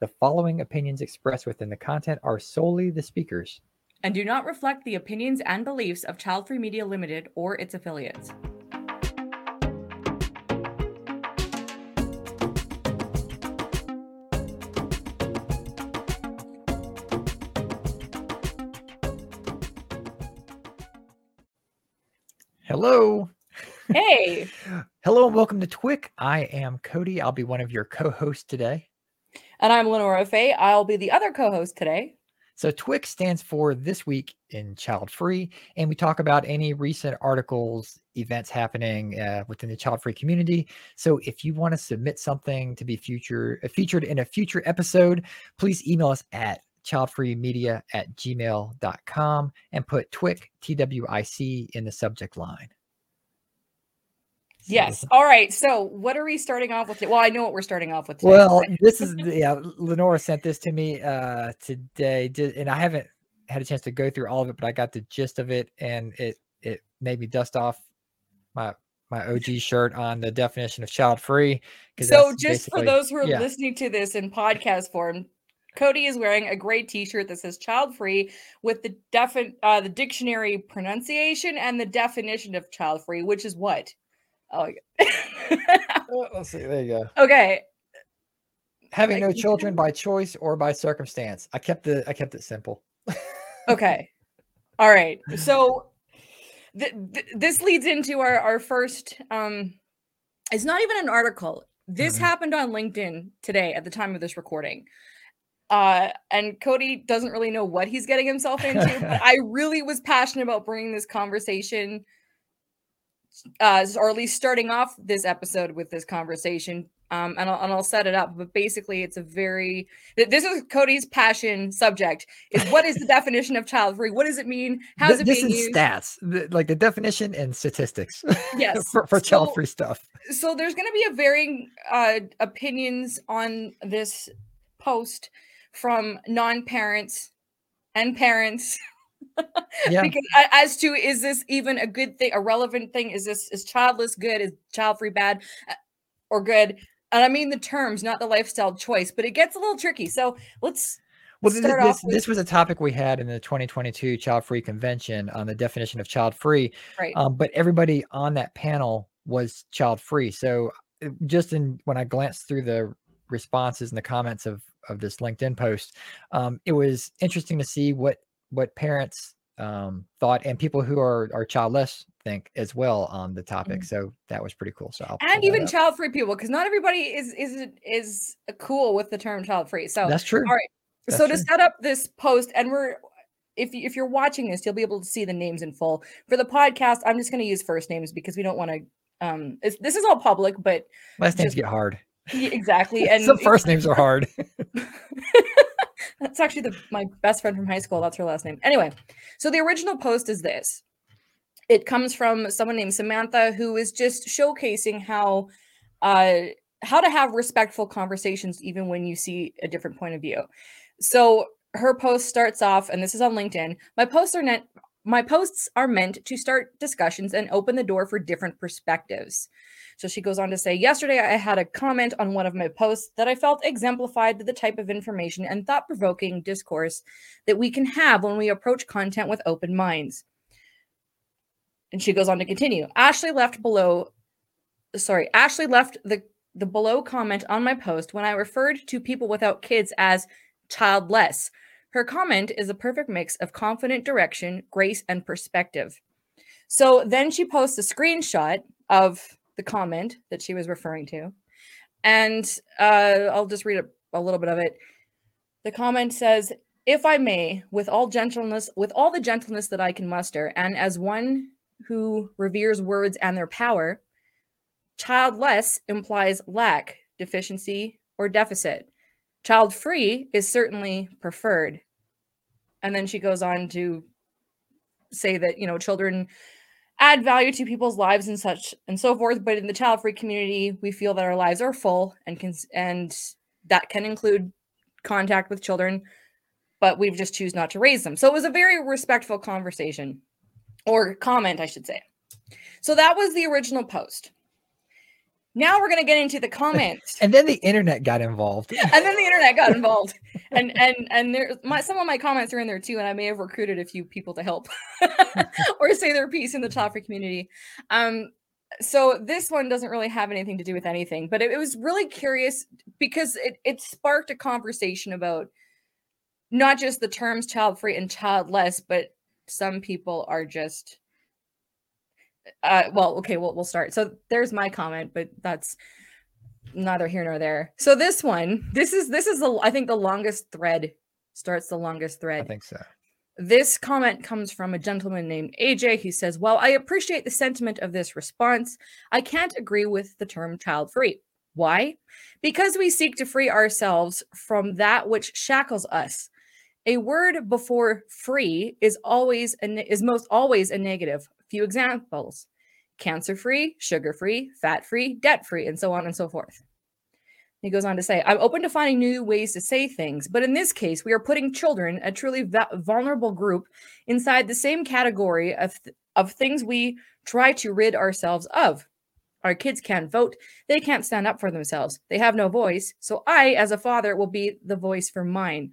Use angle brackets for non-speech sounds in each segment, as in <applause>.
The following opinions expressed within the content are solely the speakers. and do not reflect the opinions and beliefs of Child Free Media Limited or its affiliates. Hello. Hey, <laughs> Hello and welcome to Twick. I am Cody. I'll be one of your co-hosts today. And I'm LeNora Fay. I'll be the other co-host today. So TWIC stands for This Week in Child Free, and we talk about any recent articles, events happening uh, within the child free community. So if you want to submit something to be future uh, featured in a future episode, please email us at childfreemedia at gmail.com and put TWIC, T-W-I-C in the subject line. Yes. All right. So, what are we starting off with? Well, I know what we're starting off with. Today. Well, this is yeah. LeNora sent this to me uh today, and I haven't had a chance to go through all of it, but I got the gist of it, and it it made me dust off my my OG shirt on the definition of child free. so just for those who are yeah. listening to this in podcast form, Cody is wearing a great T-shirt that says "child free" with the defi- uh, the dictionary pronunciation and the definition of child free, which is what? Oh, <laughs> let's see. There you go. okay. Having no children by choice or by circumstance. I kept the I kept it simple. <laughs> Okay. All right. So th- th- this leads into our our first um it's not even an article. This Mhm. happened on LinkedIn today at the time of this recording. Uh and Cody doesn't really know what he's getting himself into, but <laughs> I really was passionate about bringing this conversation uh or at least starting off this episode with this conversation. Um, and I'll, and I'll set it up, but basically, it's a very this is Cody's passion subject is what is the <laughs> definition of child free? What does it mean? How's Th- it this being is used? stats, the- like the definition and statistics <laughs> Yes. for, for child free stuff. so there's going to be a varying uh, opinions on this post from non-parents and parents Yeah. because as to is this even a good thing a relevant thing is this is childless good is child free bad uh, or good and i mean the terms not the lifestyle choice but it gets a little tricky so let's Well, this, off with- this was a topic we had in the 2022 Child Free Convention on the definition of child free. right Um, but everybody on that panel was child free. So uh, just in when I glanced through the responses and the comments of of this LinkedIn post, um, it was interesting to see what what parents um, thought and people who are are childless think as well on the topic. Mhm. So that was pretty cool. So I'll and even child free people because not everybody is is is uh, cool with the term child free so that's true. all right. That's so to set up this post and we're if you, if you're watching this you'll be able to see the names in full for the podcast i'm just going to use first names because we don't want to um this is all public but Last names just- get hard. yeah, exactly <laughs> and Some first names are hard. <laughs> <laughs> that's actually the, my best friend from high school. That's her last name. Anyway so the original post is this. It comes from someone named samantha who is just showcasing how uh how to have respectful conversations even when you see a different point of view. So her post starts off and this is on linkedin my posts are meant my posts are meant to start discussions and open the door for different perspectives so she goes on to say, Yesterday I had a comment on one of my posts that I felt exemplified the type of information and thought provoking discourse that we can have when we approach content with open minds. And she goes on to continue. Ashley left below, sorry, Ashley left the, the below comment on my post when I referred to people without kids as childless. Her comment is a perfect mix of confident direction, grace, and perspective. So then she posts a screenshot of the comment that she was referring to. And uh, I'll just read a, a little bit of it. The comment says, If I may, with all gentleness, with all the gentleness that I can muster, and as one who reveres words and their power, childless implies lack, deficiency, or deficit. Child free is certainly preferred. And then she goes on to say that, you know, children add value to people's lives and such and so forth but in the child free community we feel that our lives are full and can and that can include contact with children but we've just choose not to raise them. So it was a very respectful conversation or comment i should say. So that was the original post now we're going to get into the comments. <laughs> And then the internet got involved. <laughs> And then the internet got involved. And and and there my some of my comments are in there too and i may have recruited a few people to help <laughs> or say their piece in the child community. Um so this one doesn't really have anything to do with anything but it, it was really curious because it, it sparked a conversation about not just the terms child free and childless but some people are just uh, well, okay, we'll we'll start. So there's my comment, but that's neither here nor there. So this one, this is this is the I think the longest thread starts the longest thread. I think so. This comment comes from a gentleman named AJ. He says, While I appreciate the sentiment of this response, I can't agree with the term child free. Why? Because we seek to free ourselves from that which shackles us. A word before free is always a, is most always a negative, few examples cancer free, sugar free, fat free, debt free, and so on and so forth. He goes on to say, I'm open to finding new ways to say things, but in this case, we are putting children, a truly vulnerable group, inside the same category of, th- of things we try to rid ourselves of. Our kids can't vote. They can't stand up for themselves. They have no voice. So I, as a father, will be the voice for mine.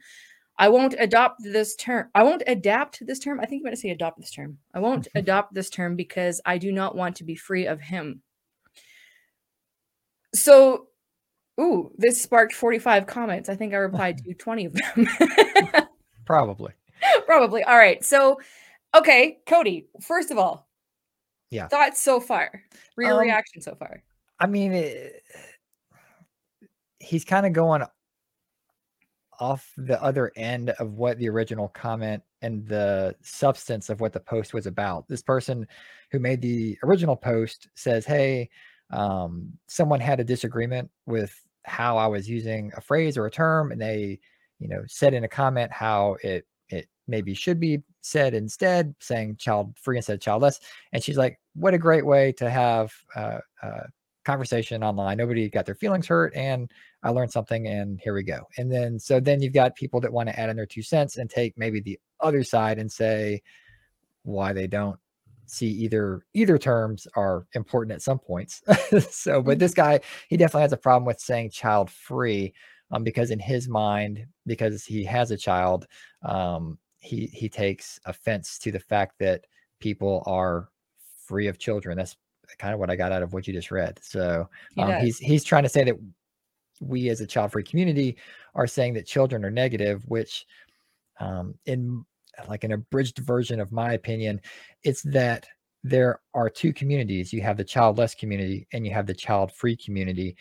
I won't adopt this term. I won't adapt this term. I think you meant to say adopt this term. I won't adopt this term because I do not want to be free of him. So, ooh, this sparked 45 comments. I think I replied to <laughs> 20 of them. <laughs> Probably. Probably. All right. So, okay, Cody, first of all, yeah. Thoughts so far? Real um, reaction so far? I mean, it, he's kind of going off the other end of what the original comment and the substance of what the post was about. This person who made the original post says, Hey, um, someone had a disagreement with how I was using a phrase or a term, and they, you know, said in a comment how it it maybe should be said instead, saying child free instead of childless. And she's like, What a great way to have uh, uh, conversation online. Nobody got their feelings hurt, and I learned something, and here we go. And then so then you've got people that want to add in their two cents and take maybe the other side and say why they don't see either either terms are important at some points. <laughs> so, but this mm-hmm. guy he definitely has a problem with saying child free. Um, because in his mind, because he has a child, um, he he takes offense to the fact that people are free of children. That's kind of what I got out of what you just read. So um, he he's he's trying to say that we as a child free community are saying that children are negative, which um, in like an abridged version of my opinion, it's that there are two communities. You have the childless community and you have the child free community.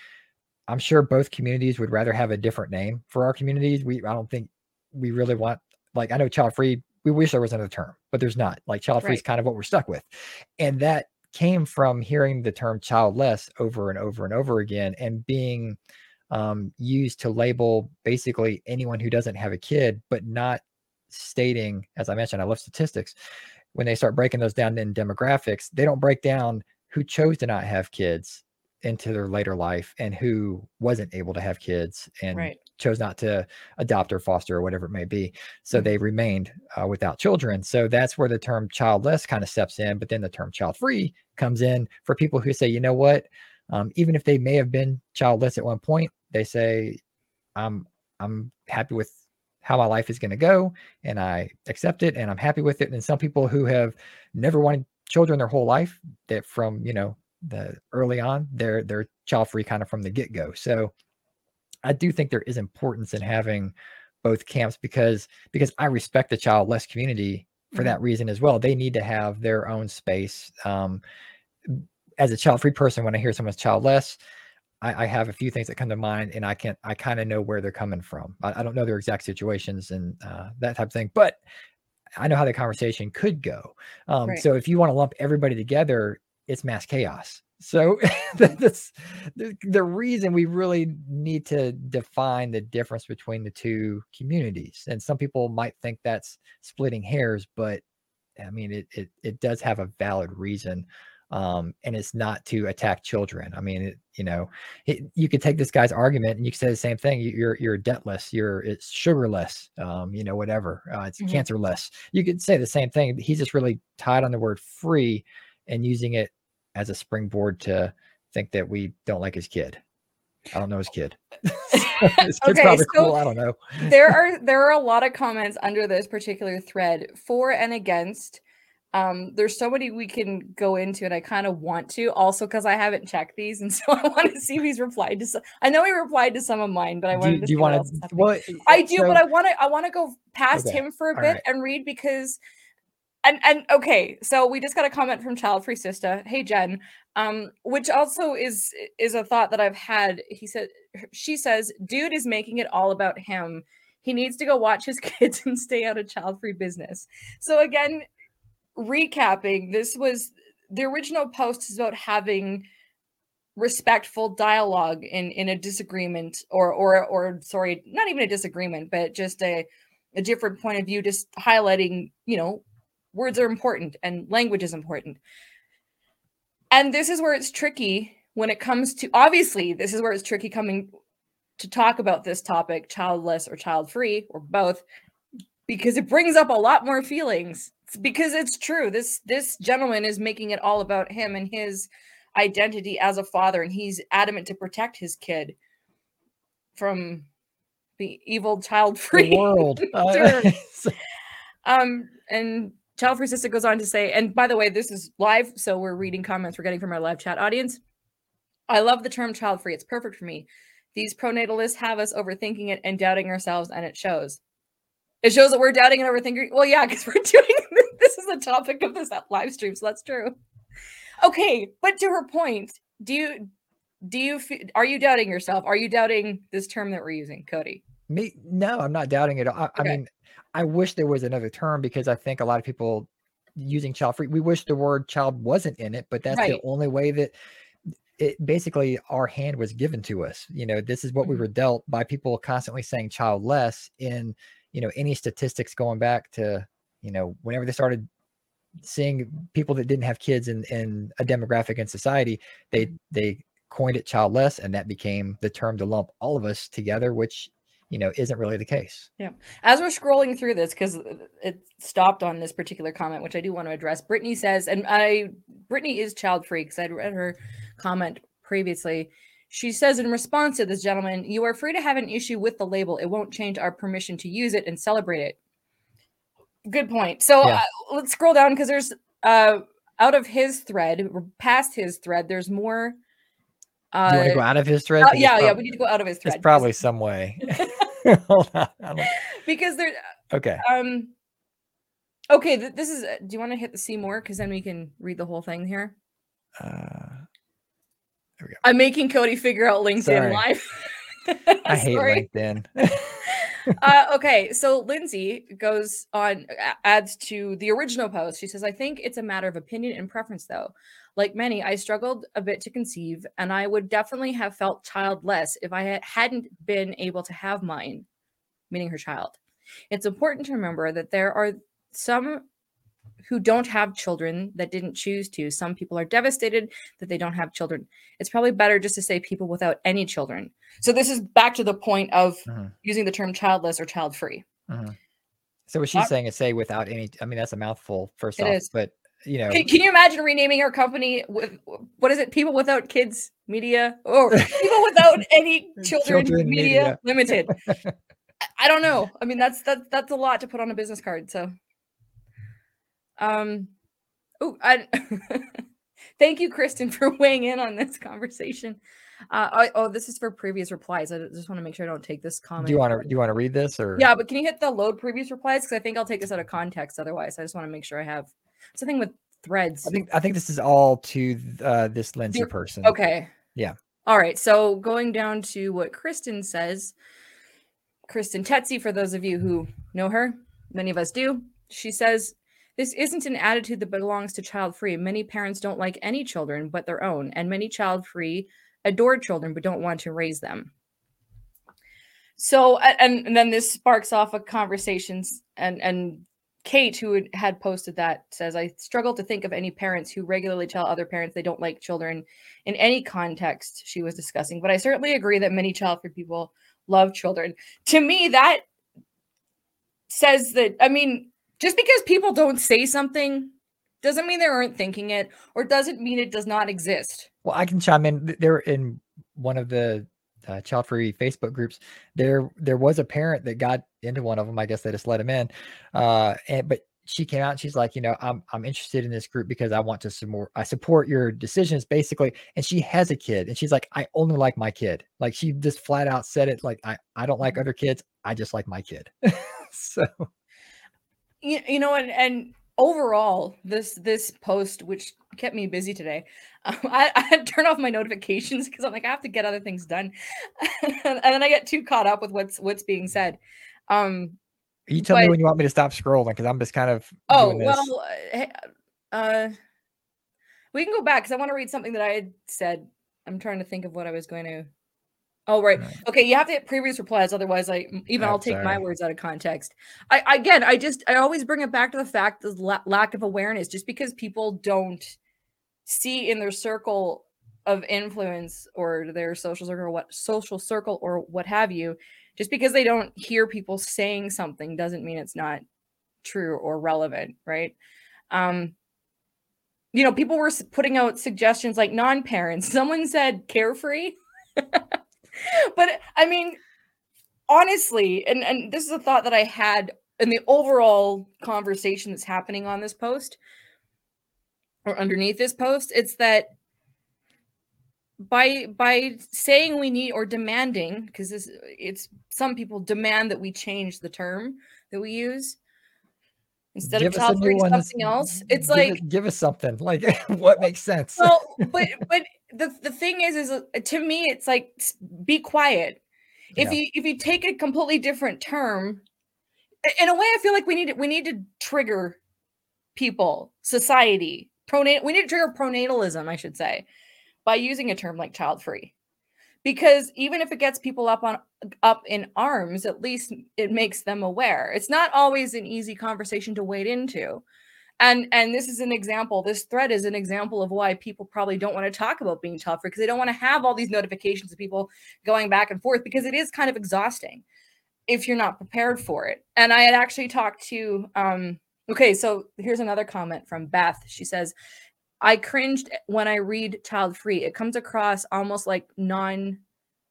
I'm sure both communities would rather have a different name for our communities. We I don't think we really want like I know child free. We wish there was another term, but there's not. Like child free right. is kind of what we're stuck with, and that came from hearing the term childless over and over and over again and being um, used to label basically anyone who doesn't have a kid, but not stating, as I mentioned, I love statistics. When they start breaking those down in demographics, they don't break down who chose to not have kids into their later life and who wasn't able to have kids and right. chose not to adopt or foster or whatever it may be. So mm-hmm. they remained uh, without children. So that's where the term childless kind of steps in. But then the term child free comes in for people who say, you know what, um, even if they may have been childless at one point, they say, I'm I'm happy with how my life is going to go, and I accept it, and I'm happy with it. And some people who have never wanted children their whole life, that from you know the early on, they're they're child free kind of from the get go. So I do think there is importance in having both camps because because I respect the childless community for mm-hmm. that reason as well. They need to have their own space. Um, as a child free person, when I hear someone's childless, I, I, have a few things that come to mind, and I can I kind of know where they're coming from. I, I, don't know their exact situations and uh, that type of thing, but I know how the conversation could go. Um, right. So if you want to lump everybody together, it's mass chaos. So <laughs> that's the, the reason we really need to define the difference between the two communities. And some people might think that's splitting hairs, but I mean it it, it does have a valid reason um, and it's not to attack children. I mean, it, you know, it, you could take this guy's argument and you could say the same thing. You're you're debtless. You're it's sugarless. Um, you know, whatever. Uh, it's mm-hmm. cancerless. You could say the same thing. He's just really tied on the word free and using it as a springboard to think that we don't like his kid. I don't know his kid. <laughs> his kid's Okay, probably so- cool. I don't know. there are <laughs> there are a lot of comments under this particular thread for and against. Um, there's so many we can go into, and I kind of want to also because I haven't checked these, and <laughs> so I want to see if he's replied to some. I know he replied to some of mine, but I Do, wanted you- to do you want to? What I do, so- but I want to. I want to go past Okay, him for a bit right. and read because, and and okay, so we just got a comment from Child Free Sister. Hey Jen, um, which also is is a thought that I've had. He said, she says, dude is making it all about him. He needs to go watch his <laughs> kids and stay out of child free business. So again, recapping, this was the original post is about having respectful dialogue in in a disagreement or or or sorry not even a disagreement but just a a different point of view just highlighting you know words are important and language is important. And this is where it's tricky when it comes to obviously this is where it's tricky coming to talk about this topic childless or child free or both because it brings up a lot more feelings. It's because it's true. This this gentleman is making it all about him and his identity as a father and he's adamant to protect his kid from the evil child <laughs> free world. <laughs> Uh, <laughs> um and child free sister goes on to say and by the way this is live so we're reading comments we're getting from our live chat audience. I love the term child free. It's perfect for me. These pronatalists have us overthinking it and doubting ourselves and it shows. It shows that we're doubting and overthinking. Well yeah because <laughs> we're doing <laughs> this is the topic of this live stream so that's true. Okay but to her point do you do you are you doubting yourself? Are you doubting this term that we're using cody? Me, no, I'm not doubting it. I, I mean, I wish there was another term because I think a lot of people using child free. We wish the word child wasn't in it, but that's Right. the only way that it basically our hand was given to us. You know, this is what we Mhm. were dealt by people constantly saying childless in you know any statistics going back to you know whenever they started seeing people that didn't have kids in in a demographic in society they Mhm. they coined it childless and that became the term to lump all of us together which you know isn't really the case. Yeah. as we're scrolling through this because it stopped on this particular comment which i do want to address. Brittany says and i brittany is child free because i'd read her comment previously. She says in response to this gentleman you are free to have an issue with the label. It won't change our permission to use it and celebrate it. Good point. So Yeah. uh, let's scroll down because there's uh out of his thread past his thread there's more uh, Do you want to go out of his thread? uh, yeah yeah we need to go out of his thread because- probably some way. <laughs> <laughs> Hold on, <laughs> because there okay. Um. Okay, th- this is. uh, Do you want to hit the see more? Because then we can read the whole thing here. Uh, there we go. I'm making Cody figure out LinkedIn Sorry. live. I hate LinkedIn. uh, okay, so Lindsay goes on, adds to the original post. She says, I think it's a matter of opinion and preference, though. Like many, I struggled a bit to conceive, and I would definitely have felt childless if I hadn't been able to have mine, meaning her child. It's important to remember that there are some who don't have children that didn't choose to. Some people are devastated that they don't have children. It's probably better just to say people without any children. So this is back to the point of Mhm, using the term childless or child free. mhm. So what she's Uh, saying is say without any. I mean, that's a mouthful. First off, is. but you know, Can, can you imagine renaming our company with what is it? People without kids media or people without <laughs> any children, Children media, Media. limited. <laughs> I- don't know. I mean, that's that's that's a lot to put on a business card. So, um, oh, I <laughs> thank you, Kristen, for weighing in on this conversation. Uh, I, oh, this is for previous replies. I just want to make sure I don't take this comment. do you want to do you want to read this or? Yeah, but can you hit the load previous replies? Because I think I'll take this out of context otherwise. I just want to make sure I have something with threads. I think I think this is all to uh, this Lindsay You're- person. Okay. Yeah. All right. So going down to what Kristen says, Kristen Tetzi, for those of you who know her, many of us do, she says, This isn't an attitude that belongs to child free. Many parents don't like any children but their own, and many child free adore children but don't want to raise them. So, and, and then this sparks off of conversations, and, and Kate, who had- posted that, says, I struggle to think of any parents who regularly tell other parents they don't like children in any context she was discussing. But I certainly agree that many child free people love children. To me, that says that, I mean, just because people don't say something doesn't mean they aren't thinking it or doesn't mean it does not exist. Well, I can chime in. There in one of the uh, child free Facebook groups, there there was a parent that got into one of them. I guess they just let him in. Uh, and but she came out and she's like, you know, I'm I'm interested in this group because I want to support I support your decisions basically. And she has a kid and she's like, I only like my kid. Like she just flat out said it like I I don't like mm-hmm. other kids. I just like my kid. <laughs> so you, you know and and overall this this post which kept me busy today um, <laughs> I, I had to turn off my notifications because i'm like i have to get other things done <laughs> and then i get too caught up with what's what's being said um you tell but, me when you want me to stop scrolling because i'm just kind of oh well uh, uh we can go back because i want to read something that i had said i'm trying to think of what i was going to Oh right. right. Okay, you have to hit previous replies, otherwise, I even I'm I'll take sorry. my words out of context. I again, I just I always bring it back to the fact the la- lack of awareness. Just because people don't see in their circle of influence or their social circle, or what social circle or what have you, just because they don't hear people saying something doesn't mean it's not true or relevant, right? Um, you know, people were putting out suggestions like non-parents. <laughs> Someone said carefree. <laughs> but I mean, honestly, and and this is a thought that I had in the overall conversation that's happening on this post or underneath this post, it's that by by saying we need or demanding because this it's some people demand that we change the term that we use instead give of free something else. It's give like us, give us something like <laughs> what makes sense? Well <laughs> but but the, the thing is is uh, to me it's like be quiet. If yeah. you if you take a completely different term in a way i feel like we need we need to trigger people society pronat we need to trigger pronatalism i should say by using a term like child free. Because even if it gets people up on up in arms at least it makes them aware. It's not always an easy conversation to wade into. And and this is an example this thread is an example of why people probably don't want to talk about being tougher because they don't want to have all these notifications of people going back and forth because it is kind of exhausting if you're not prepared for it. And i had actually talked to um okay so here's another comment from beth. She says I cringed when I read child free. It comes across almost like non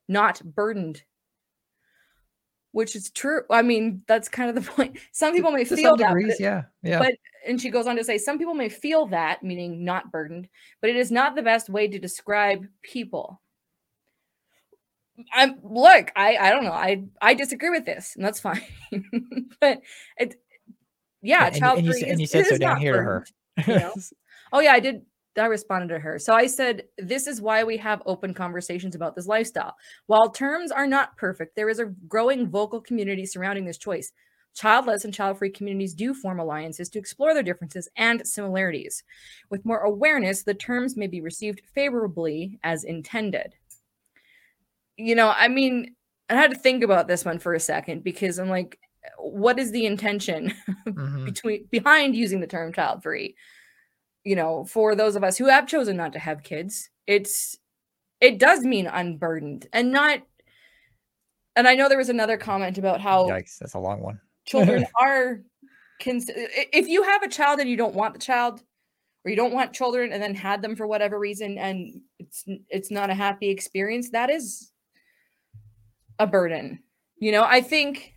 not burdened. Which is true. I mean, that's kind of the <laughs> point. Some people may to feel that. Degrees, but, yeah. Yeah. But and she goes on to say some people may feel that, meaning not burdened, but it is not the best way to describe people. I'm look, I I don't know. I I disagree with this, and that's fine. <laughs> but it yeah, and, child and, and, you, and you said so down here to her. You know? <laughs> Oh yeah, I did. I responded to her. So I said, This is why we have open conversations about this lifestyle. While terms are not perfect, there is a growing vocal community surrounding this choice. Childless and child free communities do form alliances to explore their differences and similarities. With more awareness, the terms may be received favorably as intended. You know, I mean, I had to think about this one for a second because I'm like, what is the intention <laughs> mm-hmm. between behind using the term child free? You know, for those of us who have chosen not to have kids, it's it does mean unburdened and not and I know there was another comment about how Yikes, that's a long one. <laughs> children are cons- if you have a child and you don't want the child or you don't want children and then had them for whatever reason and it's it's not a happy experience, that is a burden. You know, I think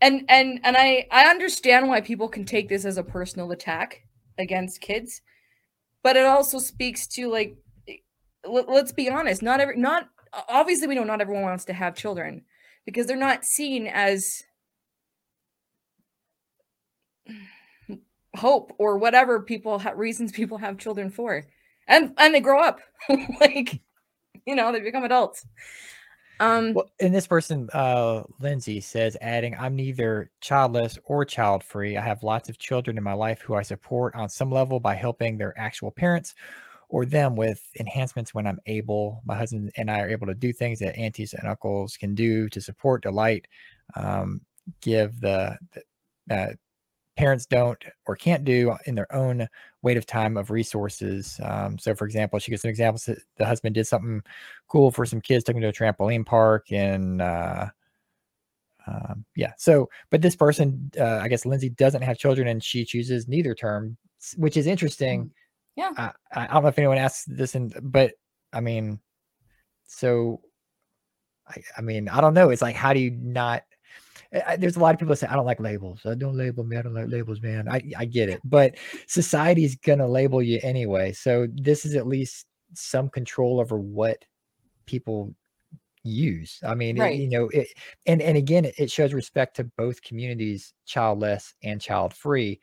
and and and I I understand why people can take this as a personal attack against kids. But it also speaks to like let, let's be honest not every not obviously we know not everyone wants to have children because they're not seen as hope or whatever people have reasons people have children for. And and they grow up <laughs> like you know they become adults um, well, and this person, uh, Lindsay says, adding, I'm neither childless or child free. I have lots of children in my life who I support on some level by helping their actual parents or them with enhancements when I'm able. My husband and I are able to do things that aunties and uncles can do to support, delight, um, give the, the uh, parents don't or can't do in their own weight of time of resources. Um, so, for example, she gives some examples. The husband did something cool for some kids, took them to a trampoline park, and uh, um, yeah. So, but this person, uh, I guess Lindsay doesn't have children, and she chooses neither term, which is interesting. Yeah. I, I don't know if anyone asks this, and but I mean, so I, I mean, I don't know. It's like, how do you not? I, there's a lot of people that say, I don't like labels. I don't label me. I don't like labels, man. I, I get it. But society's going to label you anyway. So this is at least some control over what people use. I mean, Right. it, you know, it, and and again, it- it shows respect to both communities, childless and child free.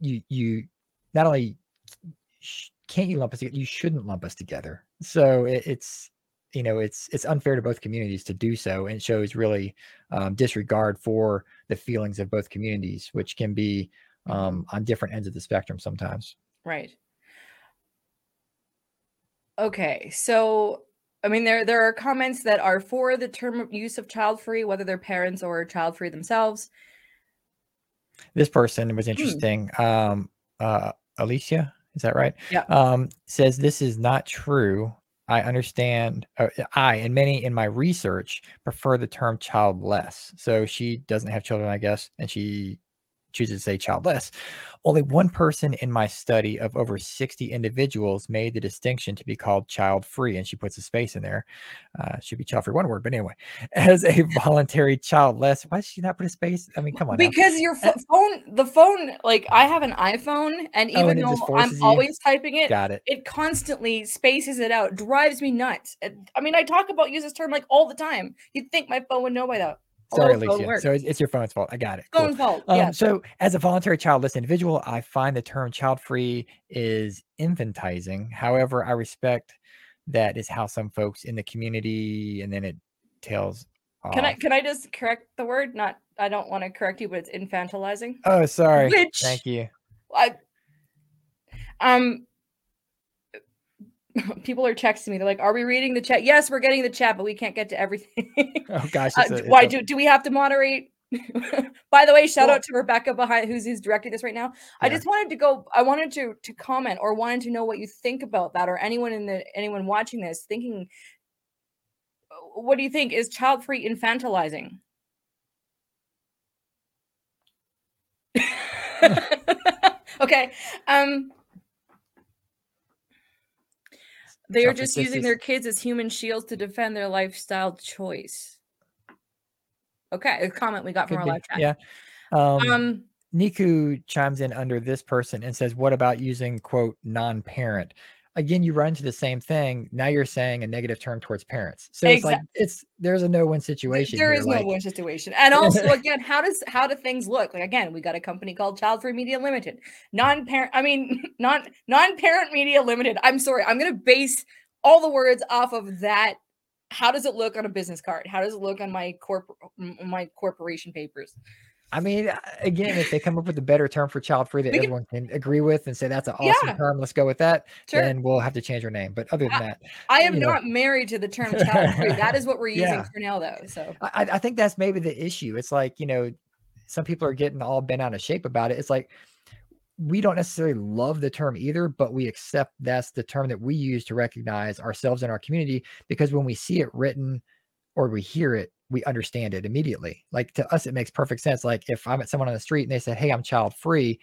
You you not only sh- can't you lump us together, you shouldn't lump us together. So it, it's you know it's it's unfair to both communities to do so, and shows really um, disregard for the feelings of both communities, which can be um, on different ends of the spectrum sometimes. Right. Okay, so I mean there there are comments that are for the term use of child free, whether they're parents or child free themselves. This person was Hmm. interesting. Um, uh, Alicia, is that right? Yeah. Um, says this is not true. I understand. Uh, I and many in my research prefer the term childless. So she doesn't have children, I guess, and she chooses to say childless. Only one person in my study of over 60 individuals made the distinction to be called child free, and she puts a space in there. Uh, should be child free, one word, but anyway, <laughs> as a voluntary childless. Why did she not put a space? I mean, come on. now. Because your pho- phone, the phone, like I have an iPhone, and Oh, even and though I'm you? always typing it, Got it. it constantly spaces it out, drives me nuts. I mean, I talk about use this term like all the time. You'd think my phone would know by that. Sorry, although the phone Alicia. So it's, your phone's fault. I got it. Cool. Fault. Um, yeah. So, as a voluntary childless individual, I find the term child free is infantizing. However, I respect that is how some folks in the community, and then it tails off. Can I can I just correct the word? Not I don't want to correct you, but it's infantilizing. Oh, sorry. Which Thank you. I um <laughs> people are texting me. They're like, "Are we reading the chat?" Yes, we're getting the chat, but we can't get to everything. <laughs> Oh gosh. Uh, a- why a- do do we have to moderate? <laughs> By the way, shout Well- out to Rebecca behind who's who's directing this right now. I just wanted to go. I wanted to to comment or wanted to know what you think about that, or anyone in the anyone watching this thinking. What do you think? Is child free infantilizing? okay. Um. They are just using their kids as human shields to defend their lifestyle choice. Okay, a comment we got from our be, live chat. Yeah. Um, Um, Niku chimes in under this person and says, What about using quote non parent? Again, you run into the same thing. Now you're saying a negative term towards parents. So it's like it's there's a no win situation. there here, is like, no win situation. And also, <laughs> again, how does how do things look? Like again, we got a company called Child Free Media Limited, non-parent. I mean, <laughs> non non-parent media limited. I'm sorry, I'm gonna base all the words off of that. How does it look on a business card? How does it look on my corp my corporation papers? I mean, uh, again, if they come up with a better term for child free that We everyone can agree with and say that's an awesome Yeah. term, let's go with that, Sure. then we'll have to change our name. But other than that, I am know. not married to the term <laughs> child free. That is what we're using Yeah. for now, though. So I, I- I think that's maybe the issue. It's like, you know, some people are getting all bent out of shape about it. It's like we don't necessarily love the term either, but we accept that's the term that we use to recognize ourselves in our community because when we see it written or we hear it, we understand it immediately. Like to us, it makes perfect sense. Like if I'm at someone on the street and they said, Hey, I'm child free,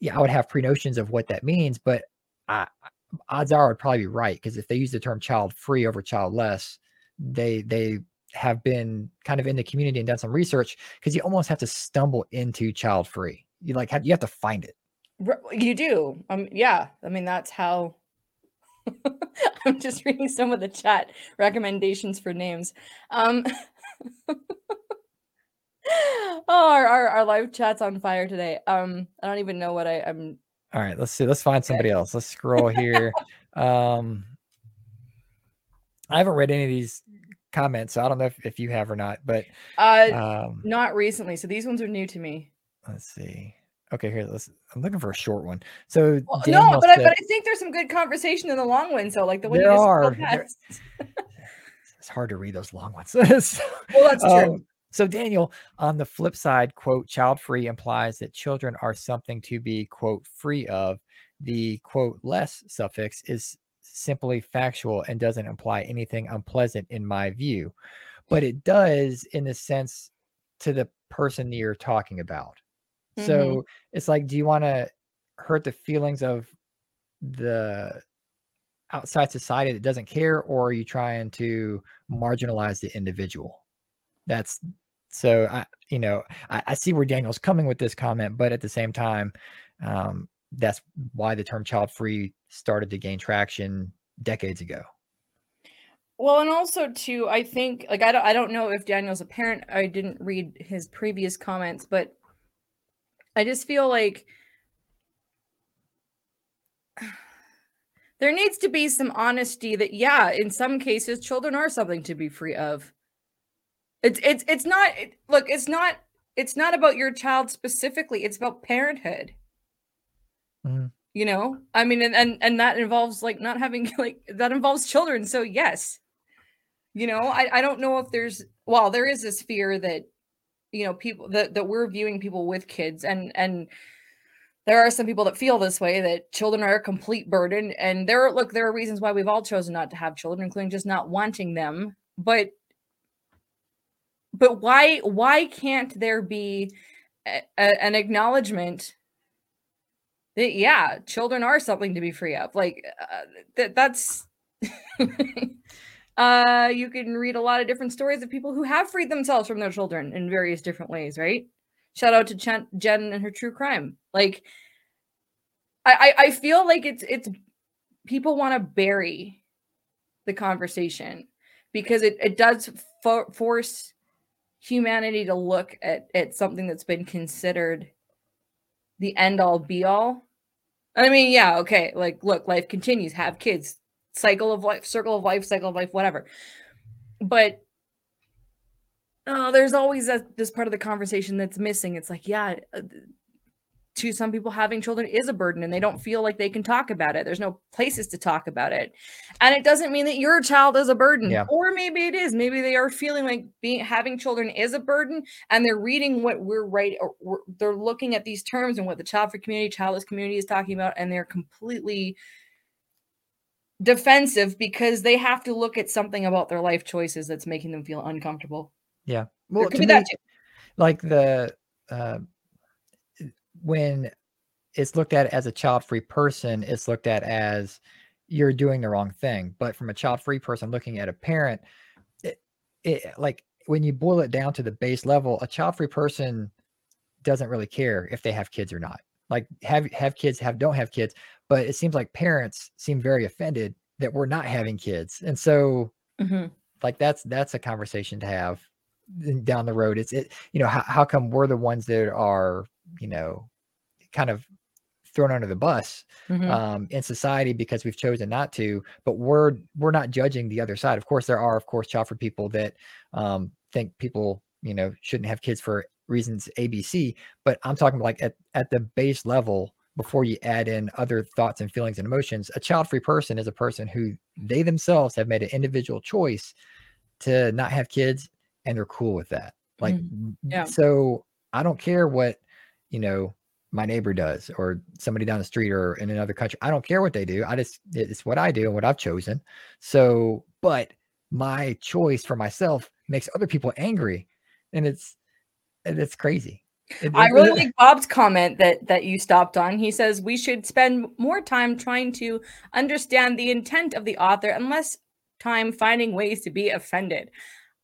yeah, I would have pre notions of what that means, but I, odds are I'd probably be right because if they use the term child free over childless, they they have been kind of in the community and done some research because you almost have to stumble into child free. You like have, you have to find it. You do. Um yeah, I mean that's how <laughs> I'm just reading some of the chat recommendations for names. Um <laughs> Oh, our, our, our live chat's on fire today. Um I don't even know what I, I'm All right, let's see. Let's find somebody else. Let's scroll here. <laughs> um, I haven't read any of these comments, so I don't know if, if you have or not. But uh um, not recently, so these ones are new to me. let's see. Okay, here. Let's. I'm looking for a short one. So Well, no, but I, but I think there's some good conversation in the long one. So like the one There you are. There- <laughs> it's hard to read those long ones. <laughs> So- Well, that's true. Um, so Daniel, on the flip side, quote, child free implies that children are something to be, quote, free of. The quote less suffix is simply factual and doesn't imply anything unpleasant in my view. But it does in the sense to the person you're talking about. Mhm. So it's like, do you want to hurt the feelings of the outside society that doesn't care, or are you trying to marginalize the individual? That's so I, you know, I, I see where Daniel's coming with this comment, but at the same time, um, that's why the term child free started to gain traction decades ago. Well, and also too, I think like I don't I don't know if Daniel's a parent. I didn't read his previous comments, but I just feel like there needs to be some honesty that yeah, in some cases children are something to be free of. It's it's it's not it, look, it's not it's not about your child specifically. It's about parenthood. Mm-hmm. You know? I mean and, and and that involves like not having <laughs> like that involves children. So yes. You know, I I don't know if there's well, there is this fear that you know people that that we're viewing people with kids and and there are some people that feel this way that children are a complete burden and there look there are reasons why we've all chosen not to have children including just not wanting them but but why why can't there be a, a, an acknowledgement that yeah children are something to be free of? Like uh, that that's <laughs> uh you can read a lot of different stories of people who have freed themselves from their children in various different ways right shout out to jen, jen and her true crime like i i, I feel like it's it's people want to bury the conversation because it, it does fo- force humanity to look at at something that's been considered the end all be all. I mean, yeah, okay, like look, life continues, have kids, cycle of life, circle of life, cycle of life, whatever. But oh, there's always this part of the conversation that's missing. It's like, yeah, uh, to some people having children is a burden and they don't feel like they can talk about it there's no places to talk about it and it doesn't mean that your child is a burden yeah. or maybe it is maybe they are feeling like being having children is a burden and they're reading what we're right or they're looking at these terms and what the child free community childless community is talking about and they're completely defensive because they have to look at something about their life choices that's making them feel uncomfortable yeah well to me, like the uh when it's looked at as a child free person, it's looked at as you're doing the wrong thing. But from a child free person looking at a parent, it, it, like when you boil it down to the base level, a child free person doesn't really care if they have kids or not. Like have have kids, have don't have kids, but it seems like parents seem very offended that we're not having kids, and so mm-hmm. like that's that's a conversation to have down the road. It's it you know how how come we're the ones that are you know, kind of thrown under the bus mm-hmm. um, in society because we've chosen not to. But we're we're not judging the other side. Of course, there are of course child people that um, think people you know shouldn't have kids for reasons ABC. But I'm talking like at at the base level before you add in other thoughts and feelings and emotions. A child free person is a person who they themselves have made an individual choice to not have kids and they're cool with that. Like, mm-hmm. yeah. so I don't care what you know, my neighbor does or somebody down the street or in another country. I don't care what they do. I just, it's what I do and what I've chosen. So, but my choice for myself makes other people angry. And it's, and it's crazy. I really like Bob's comment that that you stopped on. He says we should spend more time trying to understand the intent of the author and less time finding ways to be offended.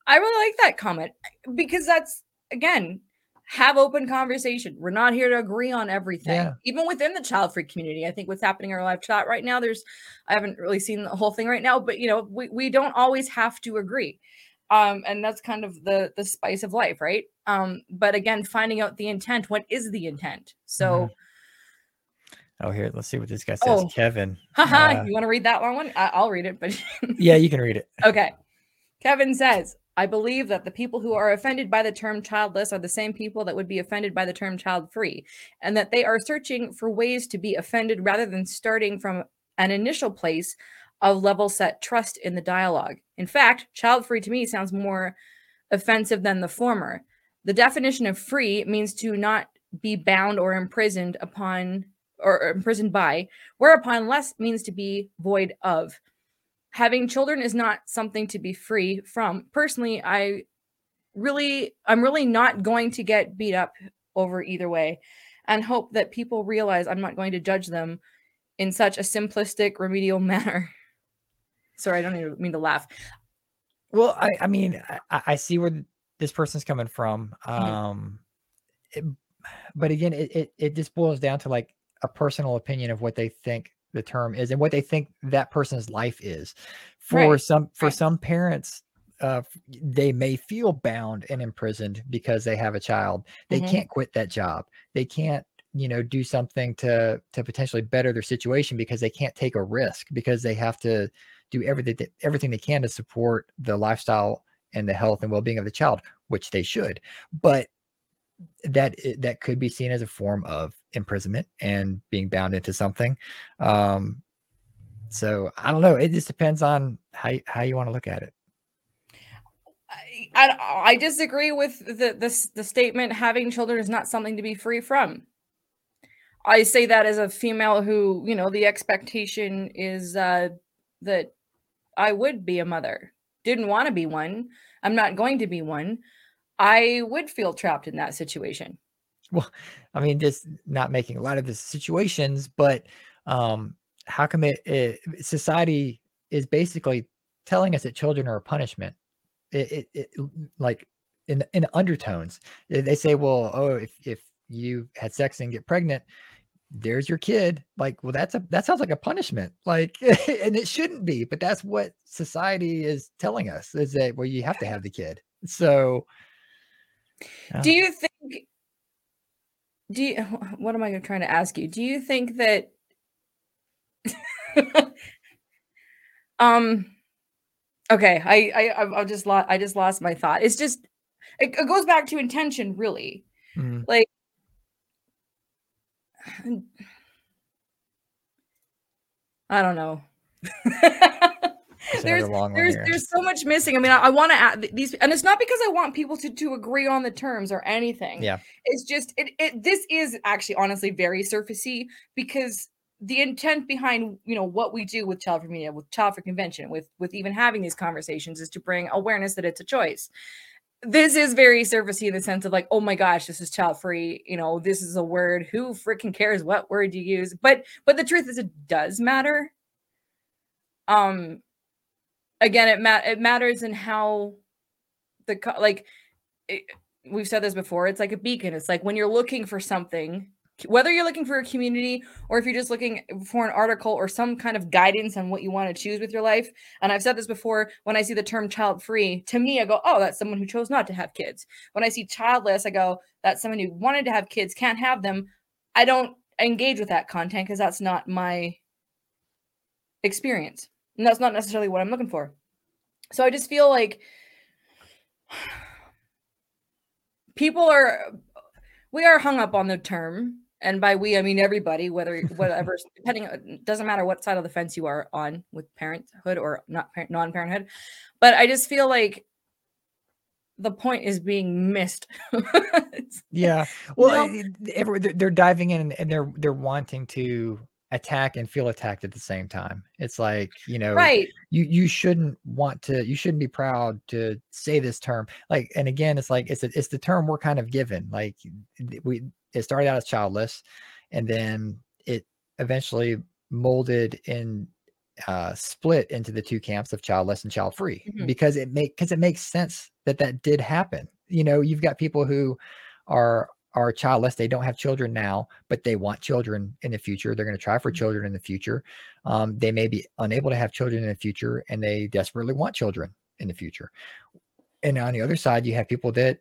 I really like that comment because that's again have open conversation. We're not here to agree on everything, yeah. even within the child free community. I think what's happening in our live chat right now, there's, I haven't really seen the whole thing right now, but you know, we, we don't always have to agree. Um, and that's kind of the the spice of life, right? Um, but again, finding out the intent. What is the intent? So. Mm-hmm. Oh, here, let's see what this guy says. Oh. Kevin. <laughs> Haha, uh, you want to read that long one? I- I'll read it, but <laughs> yeah, you can read it. Okay. Kevin says, I believe that the people who are offended by the term childless are the same people that would be offended by the term child free, and that they are searching for ways to be offended rather than starting from an initial place of level set trust in the dialogue. In fact, child free to me sounds more offensive than the former. The definition of free means to not be bound or imprisoned upon or imprisoned by, whereupon less means to be void of having children is not something to be free from. Personally, I really I'm really not going to get beat up over either way and hope that people realize I'm not going to judge them in such a simplistic remedial <laughs> manner. Sorry, I don't even mean to laugh. Well, I, I mean, I, I see where this person's coming from. Mhm. Um, it- but again, it, it it just boils down to like a personal opinion of what they think the term is and what they think that person's life is. For Right, some for right. some parents, uh, they may feel bound and imprisoned because they have a child. They Mhm. can't quit that job. They can't you know do something to to potentially better their situation because they can't take a risk because they have to do everything everything they can to support the lifestyle and the health and well-being of the child which they should but that that could be seen as a form of imprisonment and being bound into something um so i don't know it just depends on how how you want to look at it I, I, I disagree with the, the the statement having children is not something to be free from. I say that as a female who, you know, the expectation is uh, that I would be a mother. Didn't want to be one. I'm not going to be one. I would feel trapped in that situation. Well, I mean just not making a lot of the situations but um how come it, it society is basically telling us that children are a punishment it, it, it like in in undertones they they say well oh if if you had sex and get pregnant there's your kid like well that's a that sounds like a punishment like <laughs> and it shouldn't be but that's what society is telling us is that well you have to have the kid so Do uh, you think? Do you? <laughs> What am I trying to ask you? Do you think that? <laughs> um. Okay, I I I I just lost I just lost my thought. It's just it, it goes back to intention, really. mm, Like. I don't know. there's there's another long one there's so much missing. I mean, I, I want to add these, and it's not because I want people to to agree on the terms or anything. yeah It's just it, it this is actually honestly very surfacey because the intent behind you know what we do with child free media, with child free convention, with with even having these conversations is to bring awareness that it's a choice. This is very surfacey in the sense of like, oh my gosh, this is child free. You know, this is a word. Who freaking cares what word you use? But but the truth is, it does matter. Um, again, it mat it matters in how the co- like it, we've said this before it's like a beacon it's like when you're looking for something whether you're looking for a community or if you're just looking for an article or some kind of guidance on what you want to choose with your life and i've said this before when i see the term child free to me i go oh that's someone who chose not to have kids. When i see childless i go that's someone who wanted to have kids can't have them. I don't engage with that content because that's not my experience and that's not necessarily what i'm looking for. So i just feel like <sighs> people are we are hung up on the term and by we i mean everybody whether whatever <laughs> depending on- doesn't matter what side of the fence you are on with parenthood or not parent, non-parenthood but i just feel like the point is being missed <laughs> Yeah. Well, know? it- it- every, they're, they're diving in and they're they're wanting to attack and feel attacked at the same time. It's like you know, right you you shouldn't want to. You shouldn't be proud to say this term. Like, and again, it's like it's a, it's the term we're kind of given. Like we it started out as childless, and then it eventually molded and uh, split into the two camps of childless and child free Mhm. because it make because it makes sense that that did happen. You know, you've got people who are are childless they don't have children now but they want children in the future they're going to try for Mhm. children in the future um, they may be unable to have children in the future and they desperately want children in the future and on the other side you have people that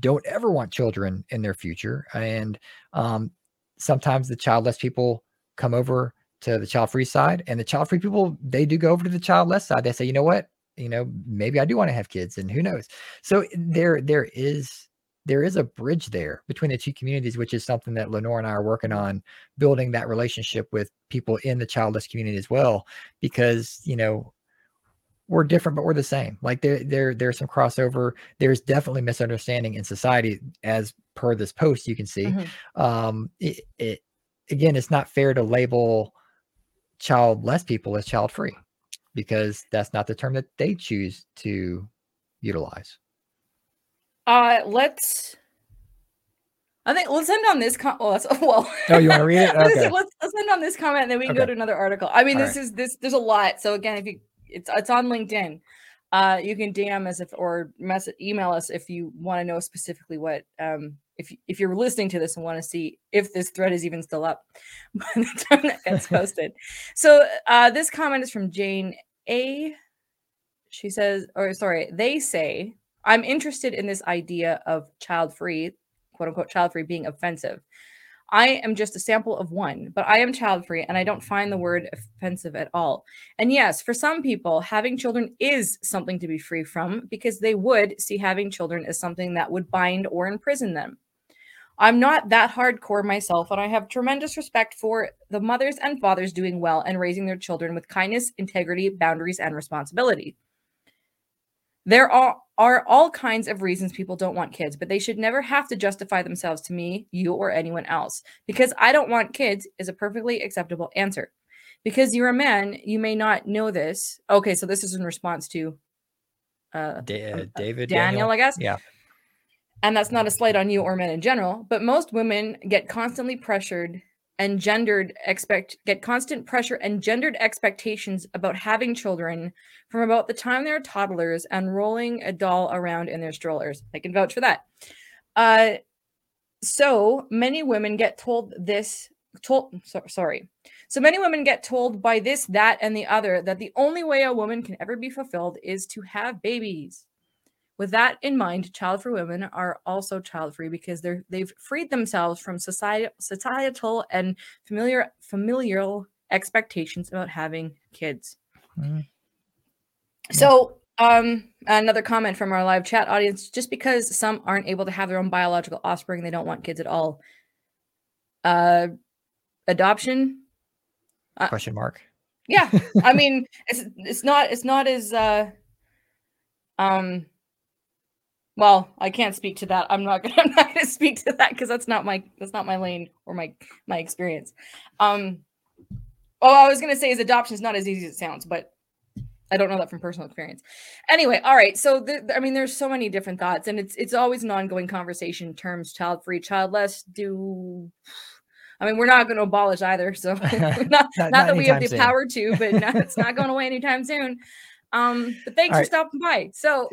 don't ever want children in their future and um, sometimes the childless people come over to the child free side and the child free people they do go over to the childless side. They say you know what? You know maybe i do want to have kids and who knows? So there there is there is a bridge there between the two communities which is something that LeNora and i are working on building that relationship with people in the childless community as well because you know we're different but we're the same like there there there's some crossover there's definitely misunderstanding in society as per this post you can see Mhm. um it, it again it's not fair to label childless people as child free because that's not the term that they choose to utilize uh let's I think let's end on this. Com- well, <laughs> well. Oh, you want to read it? <laughs> Okay. let's, let's end on this comment, and then we can Okay. go to another article. I mean, All this is this. There's a lot. So again, if you it's it's on LinkedIn. Uh, you can DM us if or message email us if you want to know specifically what um if if you're listening to this and want to see if this thread is even still up <laughs> by the time that gets <laughs> posted. so uh, this comment is from Jane A. She says, or sorry, they say, I'm interested in this idea of child free, quote unquote, child free being offensive. I am just a sample of one, but I am child free and I don't find the word offensive at all. And yes, for some people, having children is something to be free from because they would see having children as something that would bind or imprison them. I'm not that hardcore myself, and I have tremendous respect for the mothers and fathers doing well and raising their children with kindness, integrity, boundaries, and responsibility. There are, are all kinds of reasons people don't want kids, but they should never have to justify themselves to me, you, or anyone else. Because I don't want kids is a perfectly acceptable answer. Because you're a man, you may not know this. Okay, so this is in response to uh, Da- um, David Daniel, I guess. Yeah. And that's not a slight on you or men in general, but most women get constantly pressured and gendered expect get constant pressure and gendered expectations about having children from about the time they're toddlers and rolling a doll around in their strollers. I can vouch for that. Uh, so many women get told this told so, sorry so many women get told by this that and the other that the only way a woman can ever be fulfilled is to have babies with that in mind child-free women are also child-free because they're they've freed themselves from society, societal and familiar familial expectations about having kids Mhm. so um another comment from our live chat audience just because some aren't able to have their own biological offspring they don't want kids at all uh adoption Uh, Question mark. yeah i <laughs> mean it's it's not it's not as uh um well i can't speak to that. I'm not gonna <laughs> i'm not gonna speak to that because that's not my that's not my lane or my my experience. Um oh i was gonna say is adoption is not as easy as it sounds but i don't know that from personal experience. Anyway all right so the, i mean there's so many different thoughts and it's it's always an ongoing conversation in terms child free childless do i mean we're not going to abolish either so <laughs> <laughs> not, Not- not, not that we have the soon. power to but no, it's not going away anytime soon. Um but thanks All for right. stopping by. So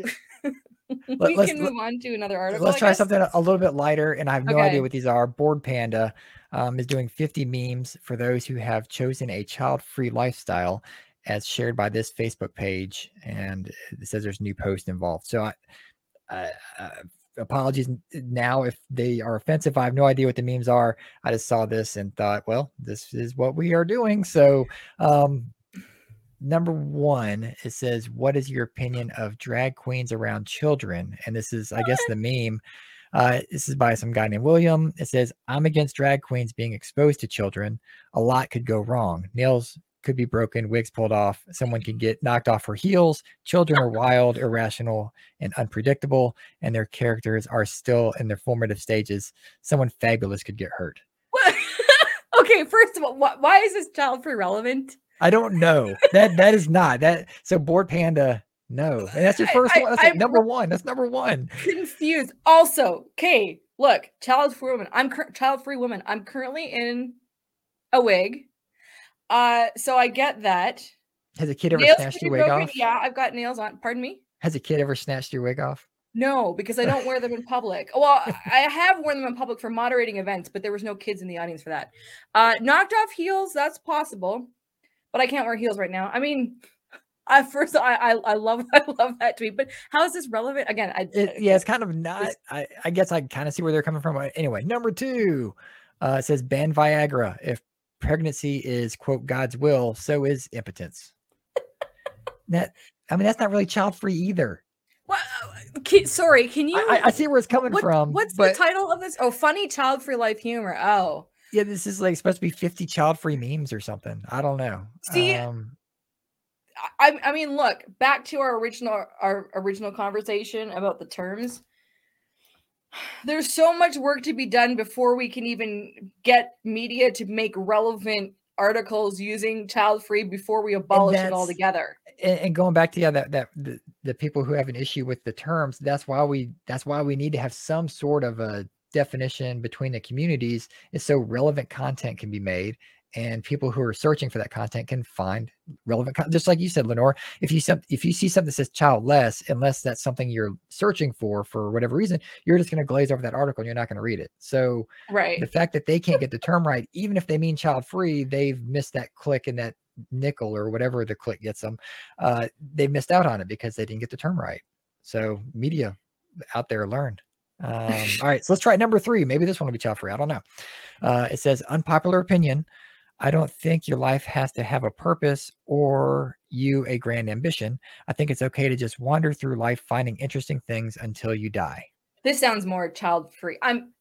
<laughs> we let's- can move on to another article Let's try something a little bit lighter, and I have no Okay. idea what these are. Bored Panda um, is doing 50 memes for those who have chosen a child-free lifestyle, as shared by this Facebook page, and it says there's new post involved. So, I, I, uh, apologies now if they are offensive. I have no idea what the memes are. I just saw this and thought, well, this is what we are doing. So, um, number one, it says, What is your opinion of drag queens around children? And this is, I guess, the meme. Uh, this is by some guy named William. It says, I'm against drag queens being exposed to children. A lot could go wrong. Nails could be broken, wigs pulled off, someone could get knocked off her heels. Children are wild, irrational, and unpredictable, and their characters are still in their formative stages. Someone fabulous could get hurt. <laughs> Okay first of all wh- why is this child free relevant I don't know. That that is not that. So Bored Panda, no, and that's your first I- one. That's like I'm number one. That's number one. confused also okay look child free woman i'm cur- child free woman i'm currently in a wig uh so i get that Has a kid ever nails snatched your wig broken. off? yeah i've got nails on pardon me Has a kid ever snatched your wig off? no because i don't wear them in <laughs> public well i have worn them in public for moderating events but there was no kids in the audience for that uh knocked off heels that's possible but i can't wear heels right now i mean I first I, I I love <laughs> I love that tweet, but how is this relevant? Again, I It, yeah, it's kind of not. I, I guess I kind of see where they're coming from. but Anyway, number two, uh, says ban Viagra. If pregnancy is quote God's will, so is impotence. that I mean, that's not really child free either. What, can, sorry, can you? I, I- I see where it's coming what- from. What's but the title of this? Oh, funny child free life humor. Oh, yeah, this is like supposed to be 50 child free memes or something. I don't know. See, um, I, I mean, look back to our original our original conversation about the terms. There's so much work to be done before we can even get media to make relevant articles using child free before we abolish it altogether. and, and going back to yeah that that the, the people who have an issue with the terms that's why we that's why we need to have some sort of a definition between the communities is so relevant content can be made and people who are searching for that content can find relevant content. Just like you said, LeNora, if you if you see something that says childless, unless that's something you're searching for for whatever reason, you're just going to glaze over that article and you're not going to read it. So, right, the fact that they can't get the term right, even if they mean child free, they've missed that click and that nickel or whatever the click gets them. Uh, they missed out on it because they didn't get the term right. So, media out there learned. Um, all right, so let's try number three. Maybe this one will be child free. I don't know. Uh, it says unpopular opinion. I don't think your life has to have a purpose or you a grand ambition. I think it's okay to just wander through life finding interesting things until you die. This sounds more child free. I'm,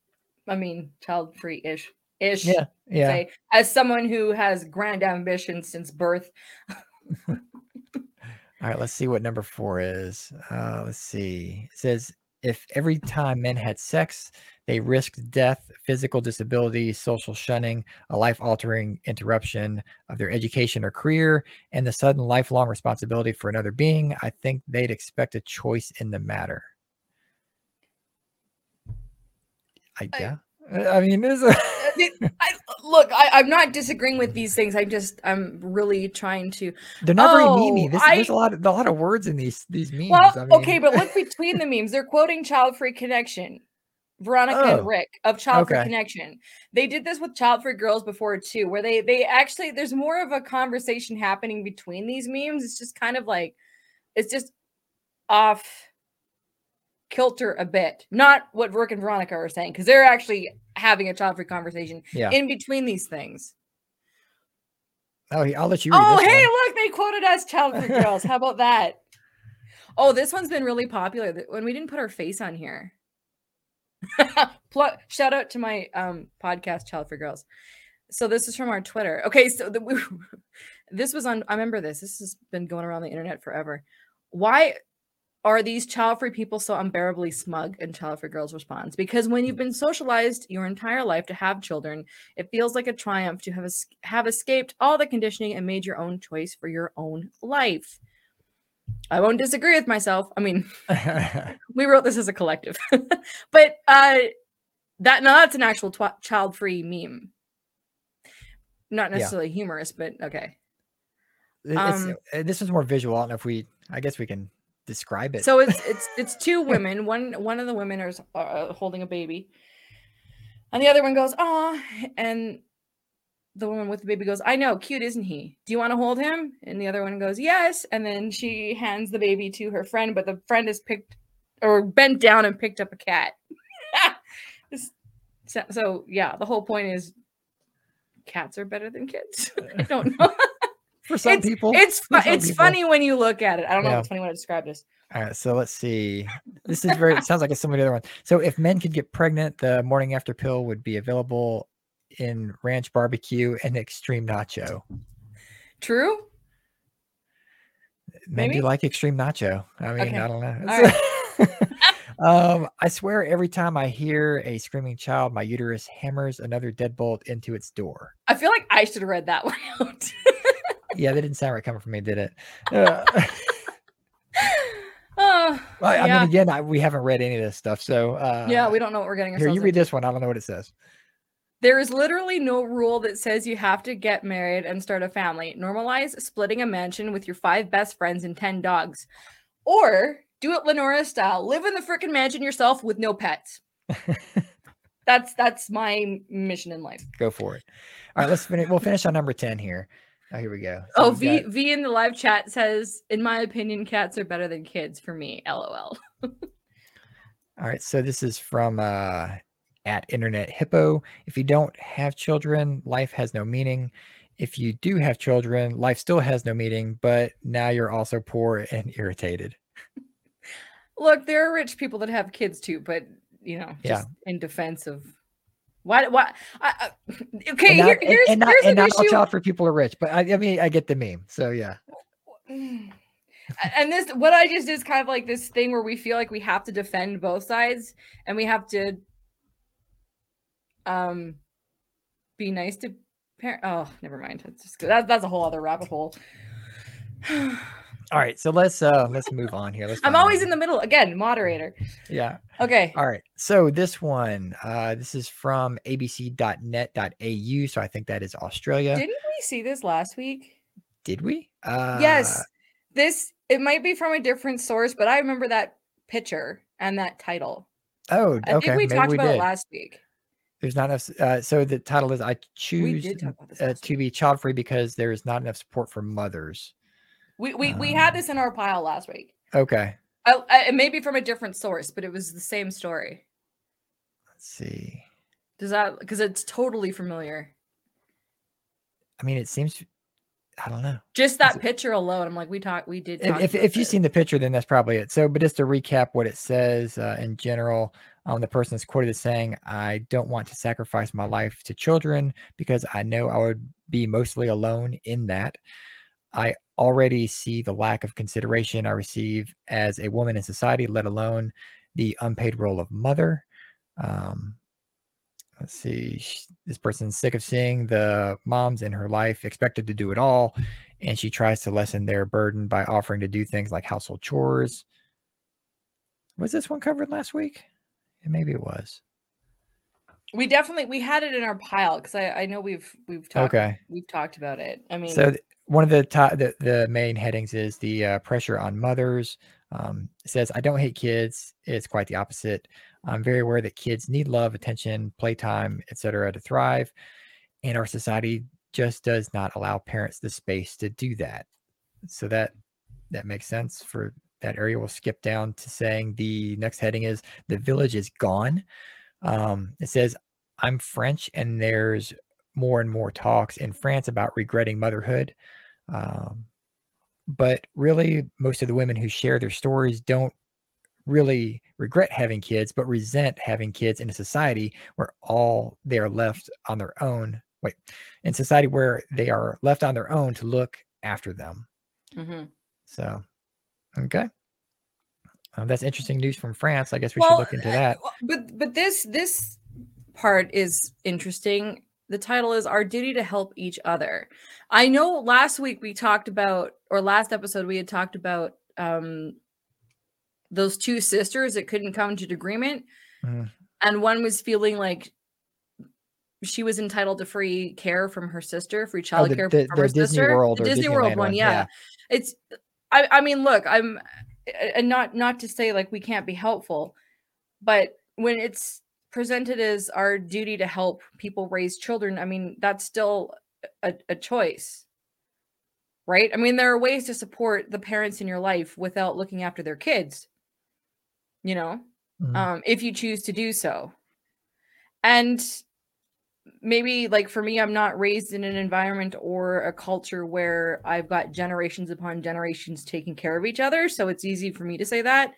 I mean, child free ish. Ish. Yeah. Yeah. Say, as someone who has grand ambitions since birth. <laughs> All right, let's see what number four is. Uh, let's see. It says if every time men had sex, they risked death, physical disability, social shunning, a life altering interruption of their education or career, and the sudden lifelong responsibility for another being. I think they'd expect a choice in the matter. I, yeah. I mean, this. I, look, I, am not disagreeing with these things. I'm just, I'm really trying to. They're not oh, very memey. This, I, there's a lot, of, a lot of words in these these memes. Well, I mean. okay, but look <laughs> between the memes. They're quoting Child Free Connection. Veronica oh, and Rick of Child okay. Free Connection. They did this with Child Free Girls before too, where they they actually there's more of a conversation happening between these memes. It's just kind of like it's just off kilter a bit. Not what Rick and Veronica are saying, because they're actually having a child free conversation yeah. in between these things. Oh, I'll let you. oh, hey, one. look, they quoted us child free girls. How about that? <laughs> Oh, this one's been really popular. When we didn't put our face on here. <laughs> Shout out to my um podcast, Child Free Girls. So this is from our Twitter. Okay, so the, we, <laughs> this was on. I remember this. This has been going around the internet forever. Why are these child free people so unbearably smug? And Child Free Girls responds because when you've been socialized your entire life to have children, it feels like a triumph to have es- have escaped all the conditioning and made your own choice for your own life. I won't disagree with myself. I mean, <laughs> <laughs> we wrote this as a collective, <laughs> but uh, that now that's an actual tw- child free meme. Not necessarily yeah. humorous, but okay. Um, uh, this is more visual. I don't know if we. I guess we can describe it. So it's it's it's <laughs> two women. One one of the women is uh, holding a baby, and the other one goes, "Oh," and the woman with the baby goes, "I know, cute, isn't he? Do you want to hold him?" And the other one goes, "Yes." And then she hands the baby to her friend, but the friend is picked or bent down and picked up a cat. <laughs> so, so yeah, the whole point is cats are better than kids. <laughs> I don't know for some it's, people. It's fu- it's people. funny when you look at it. I don't know yeah. if it's funny when I describe this. All right, so let's see. This is very. it sounds like it's some of the other ones. So if men could get pregnant, the morning after pill would be available in ranch barbecue and extreme nacho. True. Men Maybe? do like extreme nacho. I mean, okay. I don't know. <laughs> um, I swear every time I hear a screaming child, my uterus hammers another deadbolt into its door. I feel like I should have read that <laughs> one out yeah, that didn't sound right coming from me, did it? Uh, <laughs> uh, <laughs> well, I yeah. mean, again, I, we haven't read any of this stuff, so uh, yeah, we don't know what we're getting. Here, you read into. this one. I don't know what it says. There is literally no rule that says you have to get married and start a family. Normalize splitting a mansion with your five best friends and 10 dogs. Or do it LeNora style. Live in the freaking mansion yourself with no pets. <laughs> that's that's my mission in life. Go for it. All right, let's finish. We'll finish on number 10 here. Oh, here we go. So oh, V got... V in the live chat says, "In my opinion, cats are better than kids for me." LOL. <laughs> All right, so this is from uh, at Internet Hippo. If you don't have children, life has no meaning. If you do have children, life still has no meaning. But now you're also poor and irritated. Look, there are rich people that have kids too, but you know, just yeah. in defense of why? Why? I, <sighs> okay, and not, here, here's and, not, here's and an not issue. all child for people are rich, but I, I mean, I get the meme. So yeah. <sighs> and this, what I just did is kind of like this thing where we feel like we have to defend both sides, and we have to, um, be nice to parent. Oh, never mind. It's just that, that's a whole other rabbit hole. <sighs> All right, so let's uh let's move on here. Let's I'm always one. in the middle again, moderator. yeah. Okay. All right. So this one, uh, this is from abc.net.au. So I think that is Australia. Didn't we see this last week? Did we? Uh, yes. This it might be from a different source, but I remember that picture and that title. Oh, I okay. think we Maybe talked we about did. it last week. There's not enough. Uh, so the title is "I choose did talk about this. uh, to be child free because there is not enough support for mothers." We we, we had um, this in our pile last week. Okay. I, I, it may be from a different source, but it was the same story. Let's see. Does that because it's totally familiar? I mean, it seems. I don't know. Just that it- picture alone, I'm like, we talked, we did. If talk if, about if you've seen the picture, then that's probably it. So, but just to recap what it says uh, in general, um, the person is quoted as saying, "I don't want to sacrifice my life to children because I know I would be mostly alone in that. I already see the lack of consideration I receive as a woman in society, let alone the unpaid role of mother." Um, let's see. This person's sick of seeing the moms in her life expected to do it all and she tries to lessen their burden by offering to do things like household chores. Was this one covered last week? Maybe it was. we definitely we had it in our pile because I I know we've we've talked Okay. we've talked about it. I mean, So th- one of the, to- the the main headings is the uh, pressure on mothers. Um, says, "I don't hate kids. It's quite the opposite. I'm very aware that kids need love, attention, playtime, etc. to thrive, and our society just does not allow parents the space to do that." So that that makes sense for that area. We'll skip down to saying the next heading is the village is gone. Um, it says, I'm French, and there's more and more talks in France about regretting motherhood. Um, but really, most of the women who share their stories don't really regret having kids, but resent having kids in a society where all they are left on their own. Wait, in society where they are left on their own to look after them. mhm. So, okay. Um, that's interesting news from France. I guess we Well, should look into that. But but this this part is interesting. The title is Our Duty to Help Each Other. I know last week we talked about, or last episode we had talked about um those two sisters that couldn't come to an agreement. Mhm. And one was feeling like she was entitled to free care from her sister, free Oh, the- childcare the- from the her Disney sister. World the or Disney World one, one, yeah. yeah. It's I I mean, look, I'm and not not to say like we can't be helpful, but when it's presented as our duty to help people raise children, I mean, that's still a, a choice. Right? I mean, there are ways to support the parents in your life without looking after their kids. You know? Mhm. um, if you choose to do so. And maybe, like for me, I'm not raised in an environment or a culture where I've got generations upon generations taking care of each other. So it's easy for me to say that.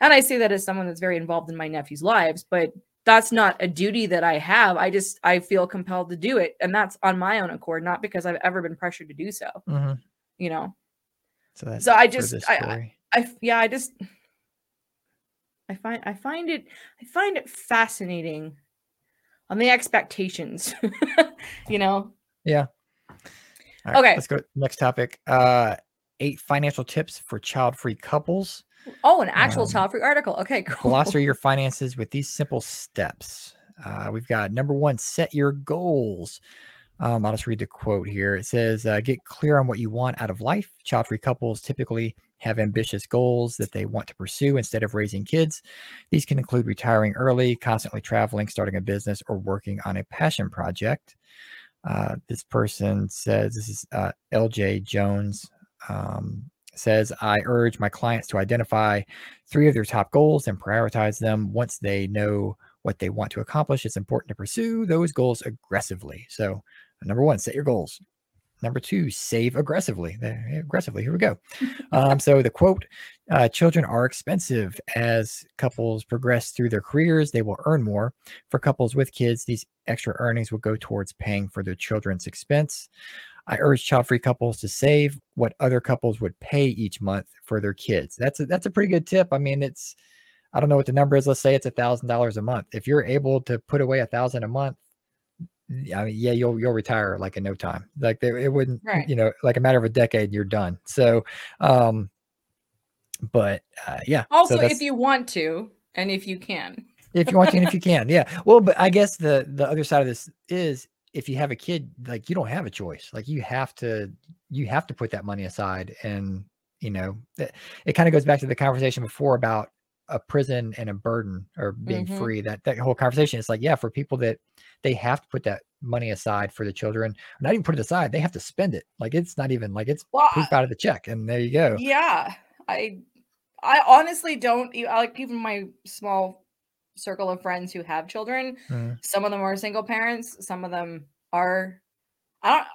And I say that as someone that's very involved in my nephew's lives, but that's not a duty that I have. I just I feel compelled to do it, and that's on my own accord, not because I've ever been pressured to do so. Mhm. You know, So that's So I just- I- I- story. I f- yeah, I just I find I find it I find it fascinating on the expectations. <laughs> you know. Right, okay. Let's go to the next topic. Uh, eight financial tips for child-free couples. Oh, an actual Um, child-free article. Okay, <laughs> cool. Gloss your finances with these simple steps. Uh, we've got number one, set your goals. Um, I'll just read the quote here. It says, uh, get clear on what you want out of life. Child free couples typically have ambitious goals that they want to pursue instead of raising kids. These can include retiring early, constantly traveling, starting a business, or working on a passion project. Uh, this person says, this is uh, LJ Jones. Um, says, I urge my clients to identify three of their top goals and prioritize them. Once they know what they want to accomplish, it's important to pursue those goals aggressively. So, number one, set your goals. Number two, save aggressively. Aggressively. Here we go. <laughs> Um, so the quote: uh, "Children are expensive. As couples progress through their careers, they will earn more. For couples with kids, these extra earnings will go towards paying for their children's expense." I urge child-free couples to save what other couples would pay each month for their kids. That's a, that's a pretty good tip. I mean, it's I don't know what the number is. Let's say it's a thousand dollars a month. If you're able to put away a thousand a month, I mean, yeah, you'll you'll retire like in no time. Like there, it wouldn't, Right. you know, like a matter of a decade, you're done. So, um, but uh, yeah. Also, that's- if you want to, and if you can. if you want to and if you can yeah well but i guess the the other side of this is if you have a kid like you don't have a choice. Like you have to you have to put that money aside and you know that it kind of goes back to the conversation before about a prison and a burden or being Mhm. free. That that whole conversation is like yeah for people that they have to put that money aside for the children not even put it aside they have to spend it. Like it's not even like it's Well, proof out of the check and there you go. Yeah, I I honestly don't like even my small circle of friends who have children. Mm. Some of them are single parents. Some of them are. I don't.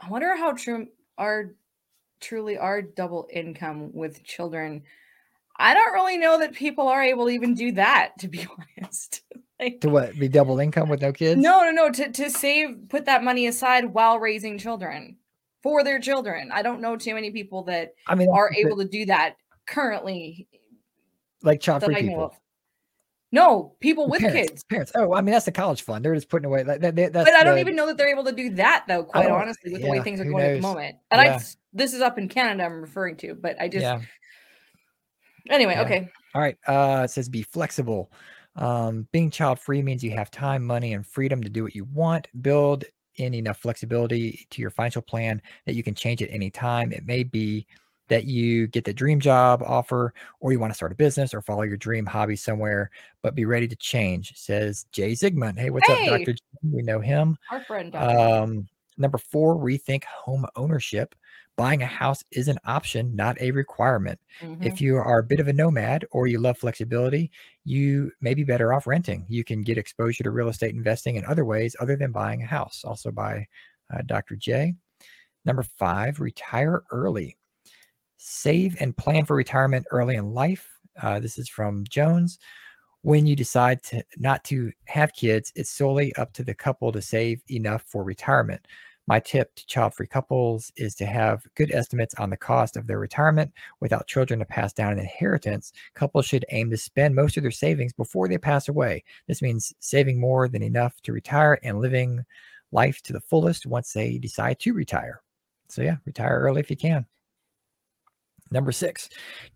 I wonder how true are truly are double income with children. I don't really know that people are able to even do that. To be <laughs> honest, like, to what be double income with no kids no, no, no. To to save, put that money aside while raising children for their children. I don't know too many people that i mean are the- able to do that currently. like child That free I know people. No, people with parents, kids. Parents. Oh, I mean that's the college fund. They're just putting away. That, that, But I don't the- even know that they're able to do that though. Quite honestly, with the way things are going at the moment. And I this is up in Canada. I'm referring to, but I just Yeah. anyway. Yeah. Okay, All right. Uh, it says be flexible. Um, being child free means you have time, money, and freedom to do what you want. Build in enough flexibility to your financial plan that you can change at any time. It may be that you get the dream job offer, or you want to start a business or follow your dream hobby somewhere, but be ready to change. Says Jay Zigmont. Hey, what's Hey! up, Doctor? We know him. our friend. Dr. Um, number four, rethink home ownership. Buying a house is an option, not a requirement. Mhm. If you are a bit of a nomad or you love flexibility, you may be better off renting. You can get exposure to real estate investing in other ways other than buying a house. Also by uh, Dr. J. Number five, retire early. Save and plan for retirement early in life. Uh, this is from Jones. When you decide to not to have kids, it's solely up to the couple to save enough for retirement. My tip to child free couples is to have good estimates on the cost of their retirement without children to pass down an inheritance. Couples should aim to spend most of their savings before they pass away. This means saving more than enough to retire and living life to the fullest once they decide to retire. So, yeah, retire early if you can. Number six,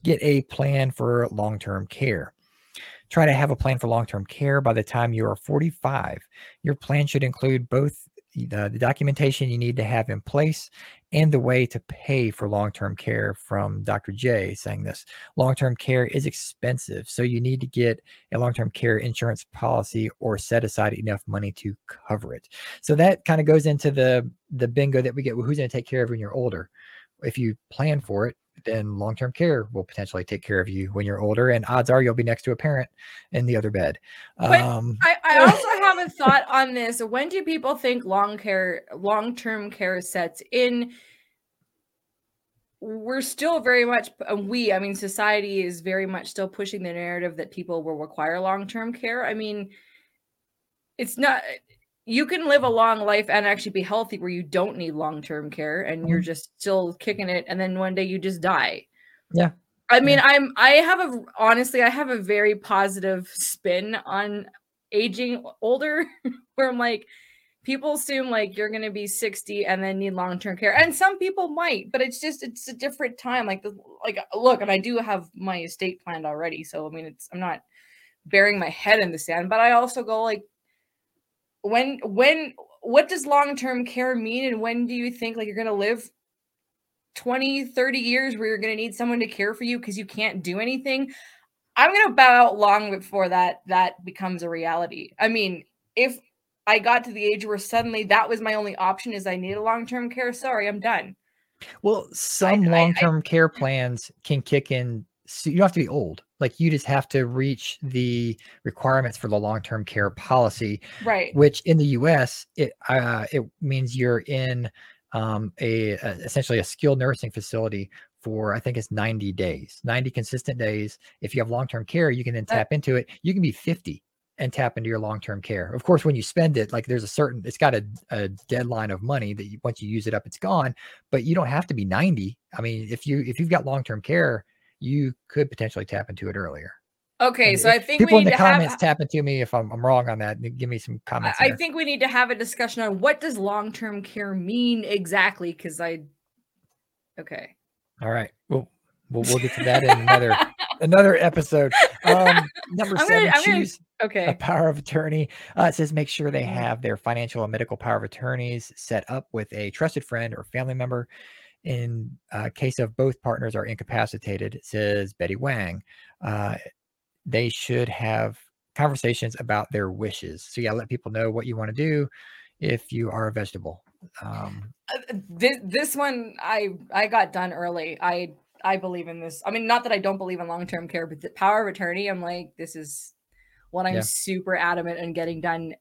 get a plan for long term care. Try to have a plan for long term care by the time you are 45. Your plan should include both the, the documentation you need to have in place and the way to pay for long term care from Dr. J saying this. Long term care is expensive, so you need to get a long term care insurance policy or set aside enough money to cover it. So that kind of goes into the the bingo that we get well, who's going to take care of when you're older. If you plan for it, then long term care will potentially take care of you when you're older, and odds are you'll be next to a parent in the other bed. Um, I, I <laughs> also have a thought on this. When do people think long care, long term care sets in? We're still very much, uh, we, I mean, society is very much still pushing the narrative that people will require long term care. I mean, it's not, you can live a mm. long life and actually be healthy where you don't need long term care and you're mm. just still kicking it. And then one day you just die. Yeah. I mean, I'm, I have a, honestly, I have a very positive spin on aging older <laughs> where I'm like, people assume like you're going to be 60 and then need long-term care and some people might but it's just it's a different time like the like look and i do have my estate planned already so i mean it's i'm not burying my head in the sand but i also go like when when what does long-term care mean and when do you think like you're going to live 20 30 years where you're going to need someone to care for you because you can't do anything i'm going to bow out long before that that becomes a reality i mean if I got to the age where suddenly that was my only option is I need a long-term care. Sorry, I'm done. Well, some I- I- long-term care plans can kick in. So you don't have to be old. Like you just have to reach the requirements for the long-term care policy, Right. which in the U.S. it uh, it means you're in um, a, a essentially a skilled nursing facility for I think it's 90 days, 90 consistent days. If you have long-term care, you can then tap into it. You can be 50 and tap into your long-term care. Of course, when you spend it, like there's a certain, it's got a, a deadline of money that you, once you use it up, it's gone. But you don't have to be 90. I mean, if you if you've got long-term care, you could potentially tap into it earlier. Okay, And so I think we people in need the to have. comments tap into me if I'm, I'm wrong on that. and Give me some comments. I there. think we need to have a discussion on what does long-term care mean exactly. Because I. Okay. All right. We'll we'll, we'll get to that in another <laughs> another episode. Um, number <laughs> I'm gonna- 7 I'm gonna- choose a power of attorney. Uh, it says make sure they Mhm. have their financial and medical power of attorneys set up with a trusted friend or family member. In uh, case of both partners are incapacitated, says Betty Wang, uh, they should have conversations about their wishes. So yeah, let people know what you want to do if you are a vegetable. Um, Uh, this this one I I got done early. I I believe in this. I mean, not that I don't believe in long term care, but the power of attorney. I'm like, this is what I'm Yeah. super adamant in getting done.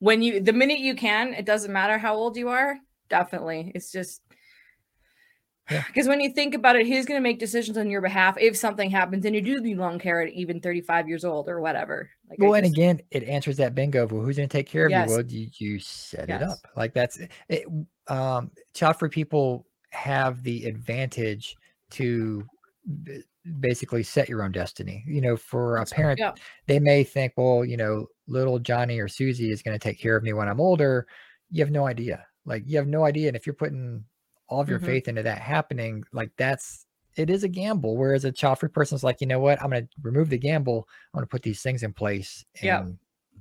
When you the minute you can, it doesn't matter how old you are. Definitely, it's just Yeah. because when you think about it, he's going to make decisions on your behalf if something happens and you do need long care at even 35 years old or whatever. Like, well, and again, it answers that bingo of well, who's going to take care of Yes. you? Well, you, you set it up like that's it. Um, child-free people have the advantage to b- basically set your own destiny. You know, for a parent, yeah. they may think, well, you know, little Johnny or Susie is going to take care of me when I'm older. You have no idea. Like you have no idea. And if you're putting all of your Mhm. faith into that happening, like that's it is a gamble. Whereas a child-free person's like, you know what, I'm going to remove the gamble. I'm going to put these things in place, and.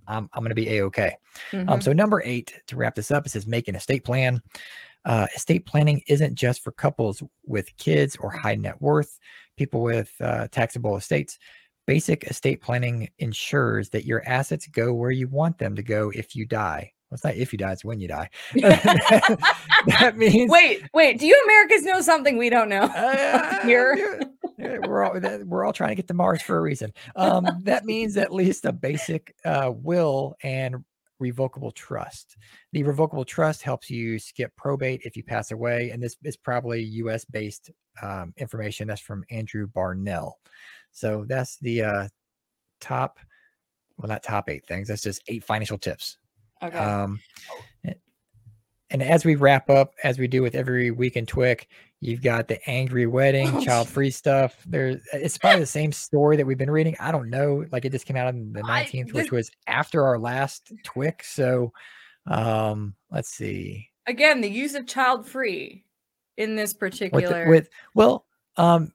I'm I'm going to be a okay. Um, Mhm. so number eight to wrap this up, it says make an estate plan. Uh, estate planning isn't just for couples with kids or high net worth people with uh, taxable estates. Basic estate planning ensures that your assets go where you want them to go if you die. Well, it's not if you die; it's when you die. <laughs> <laughs> that means wait, wait. Do you Americans know something we don't know? <laughs> uh, Here. we're all we're all trying to get to Mars for a reason. Um, that means at least a basic uh, will and revocable trust. The revocable trust helps you skip probate if you pass away, and this is probably U.S. based um, information. That's from Andrew Barnell. So that's the uh, top, well, not top eight things. That's just eight financial tips. Okay. Um, and as we wrap up, as we do with every week in Twic, you've got the angry wedding, <laughs> child free stuff. There, it's probably the same story that we've been reading. I don't know. Like it just came out on the 19th, which was after our last Twic. So, um, let's see. Again, the use of child free in this With, particular. with well, um,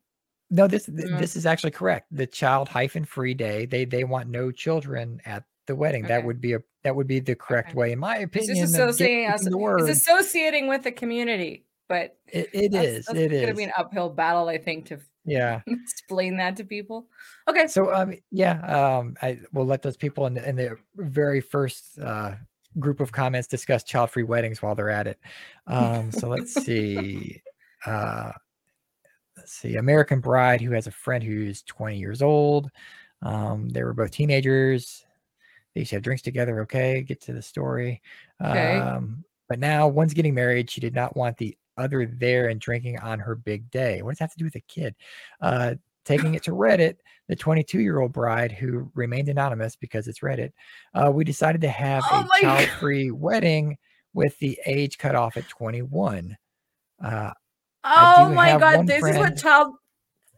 no, this th- Mm. this is actually correct. The child hyphen free day. They they want no children at the wedding. That would be a that would be the correct Okay. way, in my opinion. get- associating us. using the word. It's associating with the community, but It, it that's, is. That's it gonna is. be an uphill battle, I think, to yeah. <laughs> explain that to people. Okay. So um yeah, um I will let those people in the, in the very first uh group of comments discuss child-free weddings while they're at it. Um so let's <laughs> see. Uh let's see. American Bride who has a friend who's 20 years old. Um they were both teenagers. They used to have drinks together, okay? Get to the story. Okay. Um but now one's getting married. She did not want the other there and drinking on her big day. What does that have to do with a kid? Uh taking it to Reddit, the 22 year old bride who remained anonymous because it's Reddit, uh, we decided to have Oh a <laughs> child free wedding with the age cut off at 21. Uh, Oh my god, this is what child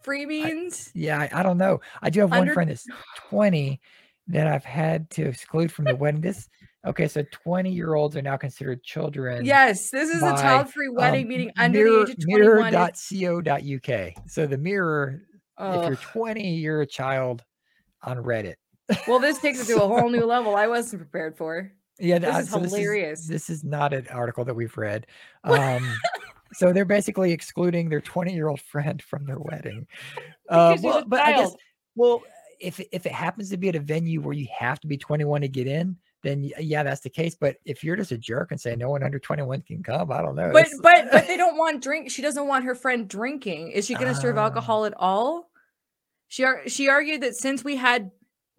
free means. yeah, I, I don't know. I do have one Under- friend that's 20 that I've had to exclude from the wedding. This, okay, so 20 year olds are now considered children. Yes, this is a child free wedding um, meeting under mirror, the age of 21. Mirror.co.uk. So the mirror, if you're 20, you're a child on Reddit. well, this takes it to a whole new <laughs> level I wasn't prepared for. Yeah, This th- is so hilarious. This is, not an article that we've read. Um, <laughs> so they're basically excluding their 20 year old friend from their wedding. Uh, well, but I guess, well, if it- if it happens to be at a venue where you have to be 21 to get in, then yeah, that's the case. But if you're just a jerk and say no one under 21 can come, I don't know. But but but they <laughs> don't want drink. She doesn't want her friend drinking. Is she going to serve Ah. alcohol at all? She she argued that since we had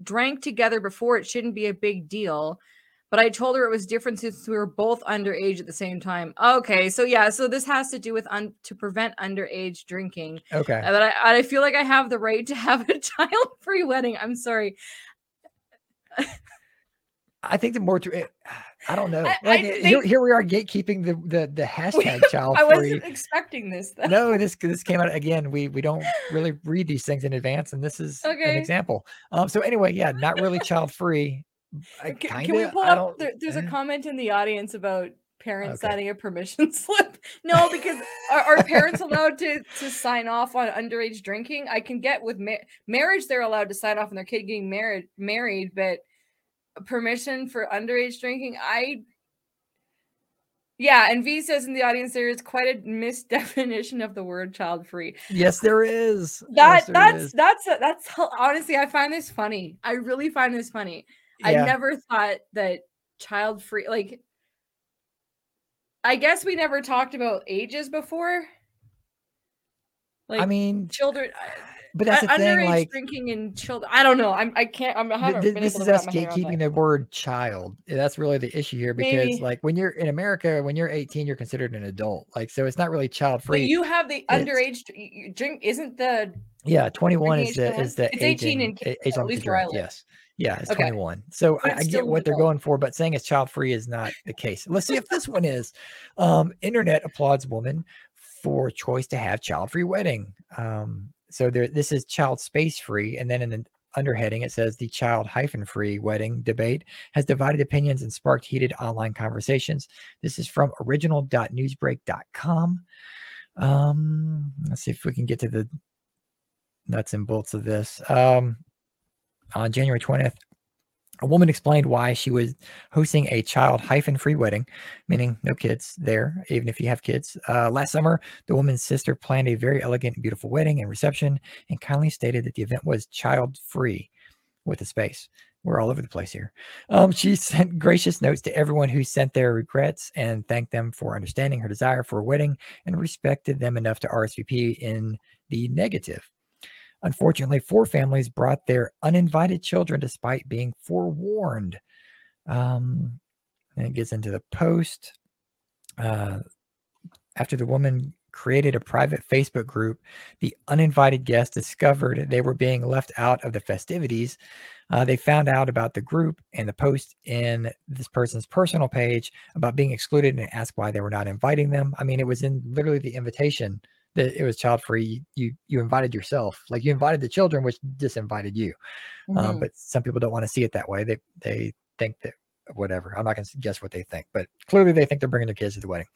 drank together before, it shouldn't be a big deal. But I told her it was different since we were both underage at the same time. Okay, so yeah, so this has to do with un- to prevent underage drinking. okay. But I, I feel like I have the right to have a <laughs> child-free wedding. I'm sorry. I think the more eh, I don't know. Like I here, here we are gatekeeping the the the hashtag child <laughs> free. I wasn't expecting this. Though. no, this this came out again. We we don't really read these things in advance, and this is Okay. an example. Um. So anyway, yeah, not really child free. Can, Kind can we pull I up? There, there's a eh. comment in the audience about parents Okay. signing a permission <laughs> slip. No, because are, are parents allowed to to sign off on underage drinking? I can get with ma- marriage; they're allowed to sign off on their kid getting married. Married, but permission for underage drinking, I. Yeah, and V says in the audience there is quite a misdefinition of the word child free. Yes, there is. That Yes, there that's is. that's that's honestly I find this funny. I really find this funny. I never thought that child free like I guess we never talked about ages before. Like I mean, children uh, uh, but that's the un- thing. underage Like drinking and children. I don't know. I'm I can't I'm I th- this is us my head around gatekeeping the word child. That's really the issue here because, Maybe. like, when you're in America, when you're 18, you're considered an adult. Like, so it's not really child free. you have the It's- underage dr- you- you drink isn't the Yeah, 21 is the is the It's age 18 in Canada, at least where I live. Yes. Yeah, it's Okay. 21. So I, I get what they're going for, but saying it's child free is not the case. Let's see if this one is. <laughs> Um, internet applauds woman for choice to have child free wedding. Um, so there, this is child space free, and then in the underheading it says the child hyphen free wedding debate has divided opinions and sparked heated online conversations. This is from original.newsbreak.com. Um, let's see if we can get to the nuts and bolts of this. Um, on January 20th, a woman explained why she was hosting a child hyphen free wedding, meaning no kids there, even if you have kids. Uh, last summer, the woman's sister planned a very elegant and beautiful wedding and reception and kindly stated that the event was child free with a space. We're all over the place here. Um, she <laughs> sent gracious notes to everyone who sent their regrets and thanked them for understanding her desire for a wedding and respected them enough to RSVP in the negative. Unfortunately, four families brought their uninvited children despite being forewarned. Um, and it gets into the post. Uh, after the woman created a private Facebook group, the uninvited guests discovered they were being left out of the festivities. Uh, they found out about the group and the post in this person's personal page about being excluded and asked why they were not inviting them. I mean, it was in literally the invitation that it was child free. You you invited yourself, like you invited the children, which disinvited you. Um, Mhm. but some people don't want to see it that way. They they think that whatever. I'm not going to guess what they think, but clearly they think they're bringing their kids to the wedding.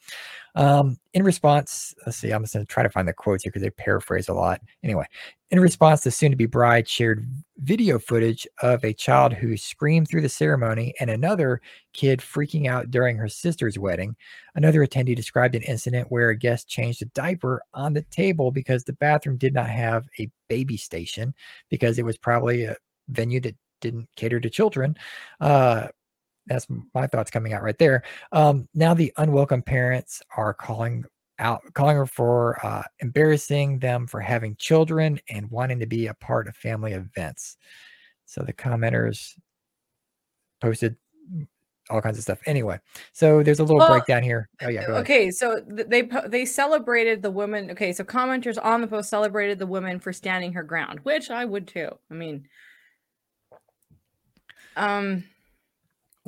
Um, in response, let's see. I'm just going to try to find the quotes here because they paraphrase a lot. Anyway, in response, the soon-to-be bride shared video footage of a child who screamed through the ceremony and another kid freaking out during her sister's wedding. Another attendee described an incident where a guest changed a diaper on the table because the bathroom did not have a baby station because it was probably a venue that didn't cater to children. Uh, that's my thoughts coming out right there. Um, now the unwelcome parents are calling out, calling her for uh, embarrassing them for having children and wanting to be a part of family events. So the commenters posted all kinds of stuff. Anyway, so there's a little Well, breakdown here. Oh yeah. Okay, so they they celebrated the woman. Okay, so commenters on the post celebrated the woman for standing her ground, which I would too. I mean, um,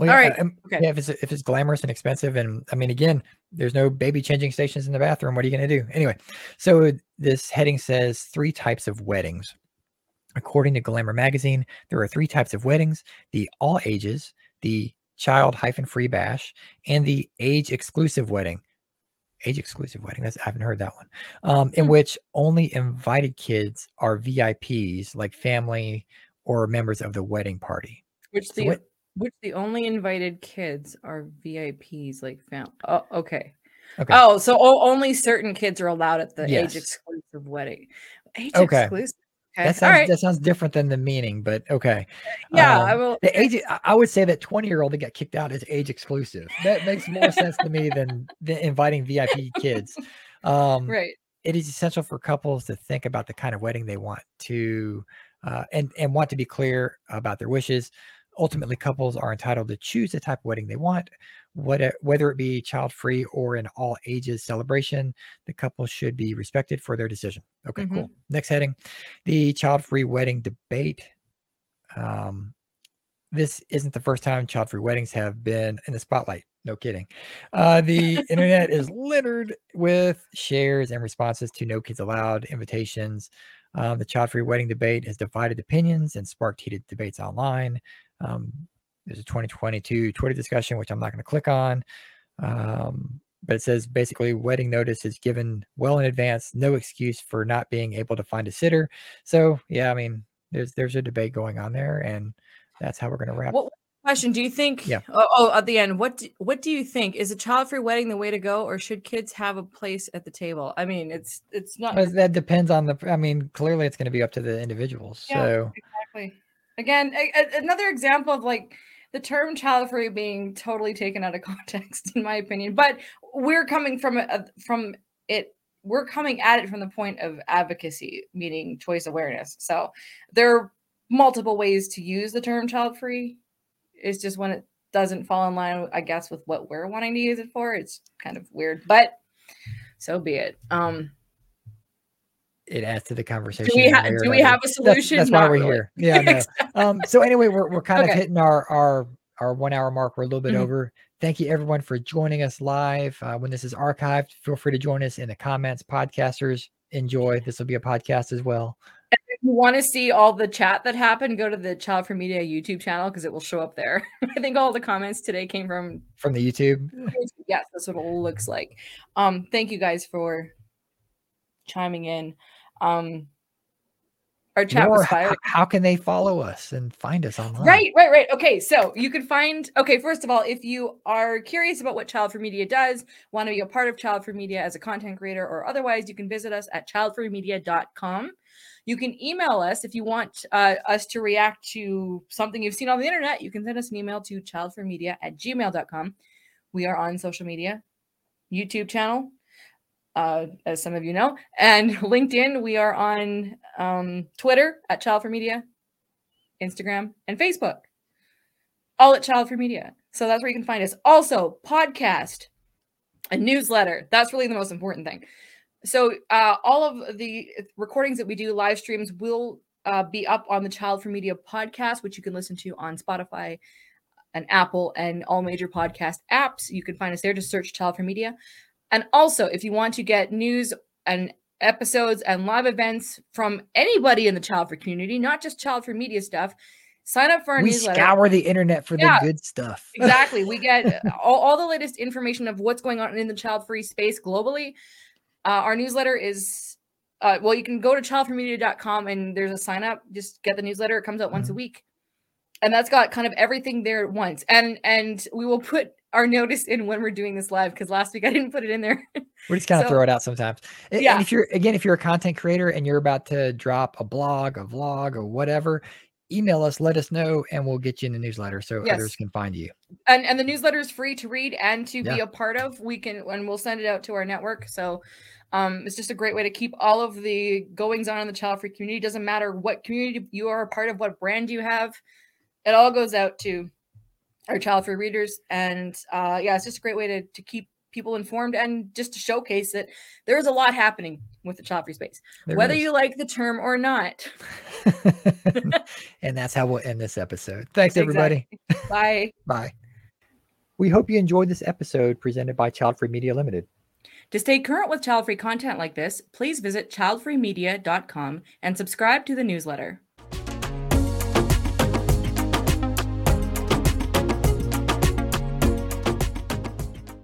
Well, yeah, right, um, okay. yeah, if it's if it's glamorous and expensive, and I mean, again, there's no baby changing stations in the bathroom. What are you going to do anyway? So this heading says three types of weddings. According to Glamour magazine, there are three types of weddings: the all ages, the child hyphen free bash, and the age exclusive wedding. Age exclusive wedding. That's I haven't heard that one. Um, in Hmm. which only invited kids are VIPs, like family or members of the wedding party. which So the what- which the only invited kids are VIPs, like fam. Oh, okay. Okay. Oh, so only certain kids are allowed at the Yes. age exclusive wedding. Age Okay. exclusive. Okay. That sounds right. that sounds different than the meaning, but okay. yeah, I Um, will. The age I- I would say that 20 year old that got kicked out is age exclusive. That makes more sense to me than, than inviting VIP kids. Um, Right. It is essential for couples to think about the kind of wedding they want to uh, and and want to be clear about their wishes. Ultimately, couples are entitled to choose the type of wedding they want, whether whether it be child free or an all ages celebration. The couple should be respected for their decision. Okay, Mhm. cool. Next heading, the child free wedding debate. Um, this isn't the first time child free weddings have been in the spotlight. No kidding. Uh, the internet is <laughs> littered with shares and responses to No Kids Allowed invitations. Um, the child free wedding debate has divided opinions and sparked heated debates online. Um, there's a 2022 Twitter discussion, which I'm not going to click on. Um, but it says basically wedding notice is given well in advance, no excuse for not being able to find a sitter. So yeah, I mean, there's there's a debate going on there, and that's how we're going to wrap. Up. What question do you think? Yeah. Oh, oh, at the end, what do, what do you think? Is a child-free wedding the way to go, or should kids have a place at the table? I mean, it's it's not. That depends on the. I mean, clearly, it's going to be up to the individuals. Yeah, so exactly. Again, a, a, another example of like the term child free being totally taken out of <laughs> context in my opinion but we're coming from a, from it we're coming at it from the point of advocacy meaning choice awareness. So there are multiple ways to use the term child free. It's just when it doesn't fall in line i guess with what we're wanting to use it for it's kind of weird but so be it. Um it adds to the conversation. do we, ha- do we have a solution that's why we're really. here. Yeah. No. <laughs> um, so anyway, we're we're kind Okay. of hitting our our our one hour mark. We're a little bit Mhm. over. Thank you everyone for joining us live. Uh, when this is archived, feel free to join us in the comments. Podcasters, enjoy. This will be a podcast as well. If you want to see all the chat that happened, go to the Childfree Media YouTube channel because it will show up there. <laughs> I think all the comments today came from From the YouTube, yes, that's what it looks like. Um, thank you guys for chiming in. Um, our chat More, was h- fire. how can they follow us and find us online? Right, right, right. Okay, so you can find. Okay, first of all, if you are curious about what Childfree Media does, want to be a part of Childfree Media as a content creator or otherwise, you can visit us at childfreemedia.com. You can email us if you want uh, us to react to something you've seen on the internet. You can send us an email to childfreemedia at gmail.com. We are on social media, YouTube channel, uh, as some of you know, and <laughs> LinkedIn. We are on um, Twitter at Childfree Media, Instagram, and Facebook. All at Childfree Media. So that's where you can find us. Also, podcast, a newsletter. That's really the most important thing. So uh, all of the recordings that we do, live streams, will uh, be up on the Childfree Media podcast, which you can listen to on Spotify and Apple and all major podcast apps. You can find us there. Just search Childfree Media. And also, if you want to get news and episodes and live events from anybody in the Childfree community, not just Childfree Media stuff, sign up for our We newsletter. scour the internet for Yeah, the good stuff. <laughs> exactly. <laughs> We get all, all the latest information of what's going on in the child free space globally. Uh, our newsletter is, uh, well, you can go to childfreemedia.com and there's a sign up. Just get the newsletter. It comes out once a Mhm. week. And that's got kind of everything there at once. And and we will put our notice in when we're doing this live because last week I didn't put it in there. <laughs> We just kind of So- throw it out sometimes. And Yeah. if you're again, if you're a content creator and you're about to drop a blog, a vlog, or whatever, email us, let us know, and we'll get you in the newsletter so Yes. others can find you. and and the newsletter is free to read and to be a part of we can and we'll send it out to our network so um it's just a great way to keep all of the goings on in the child free community doesn't matter what community you are a part of what brand you have it all goes out to our child free readers and uh yeah it's just a great way to to keep people informed and just to showcase that there's a lot happening with the child free space There whether is. you like the term or not <laughs> and that's how we'll end this episode. Thanks, everybody. bye <laughs> Bye. We hope you enjoyed this episode presented by Child Free Media Limited. To stay current with child free content like this, please visit childfreemedia.com and subscribe to the newsletter.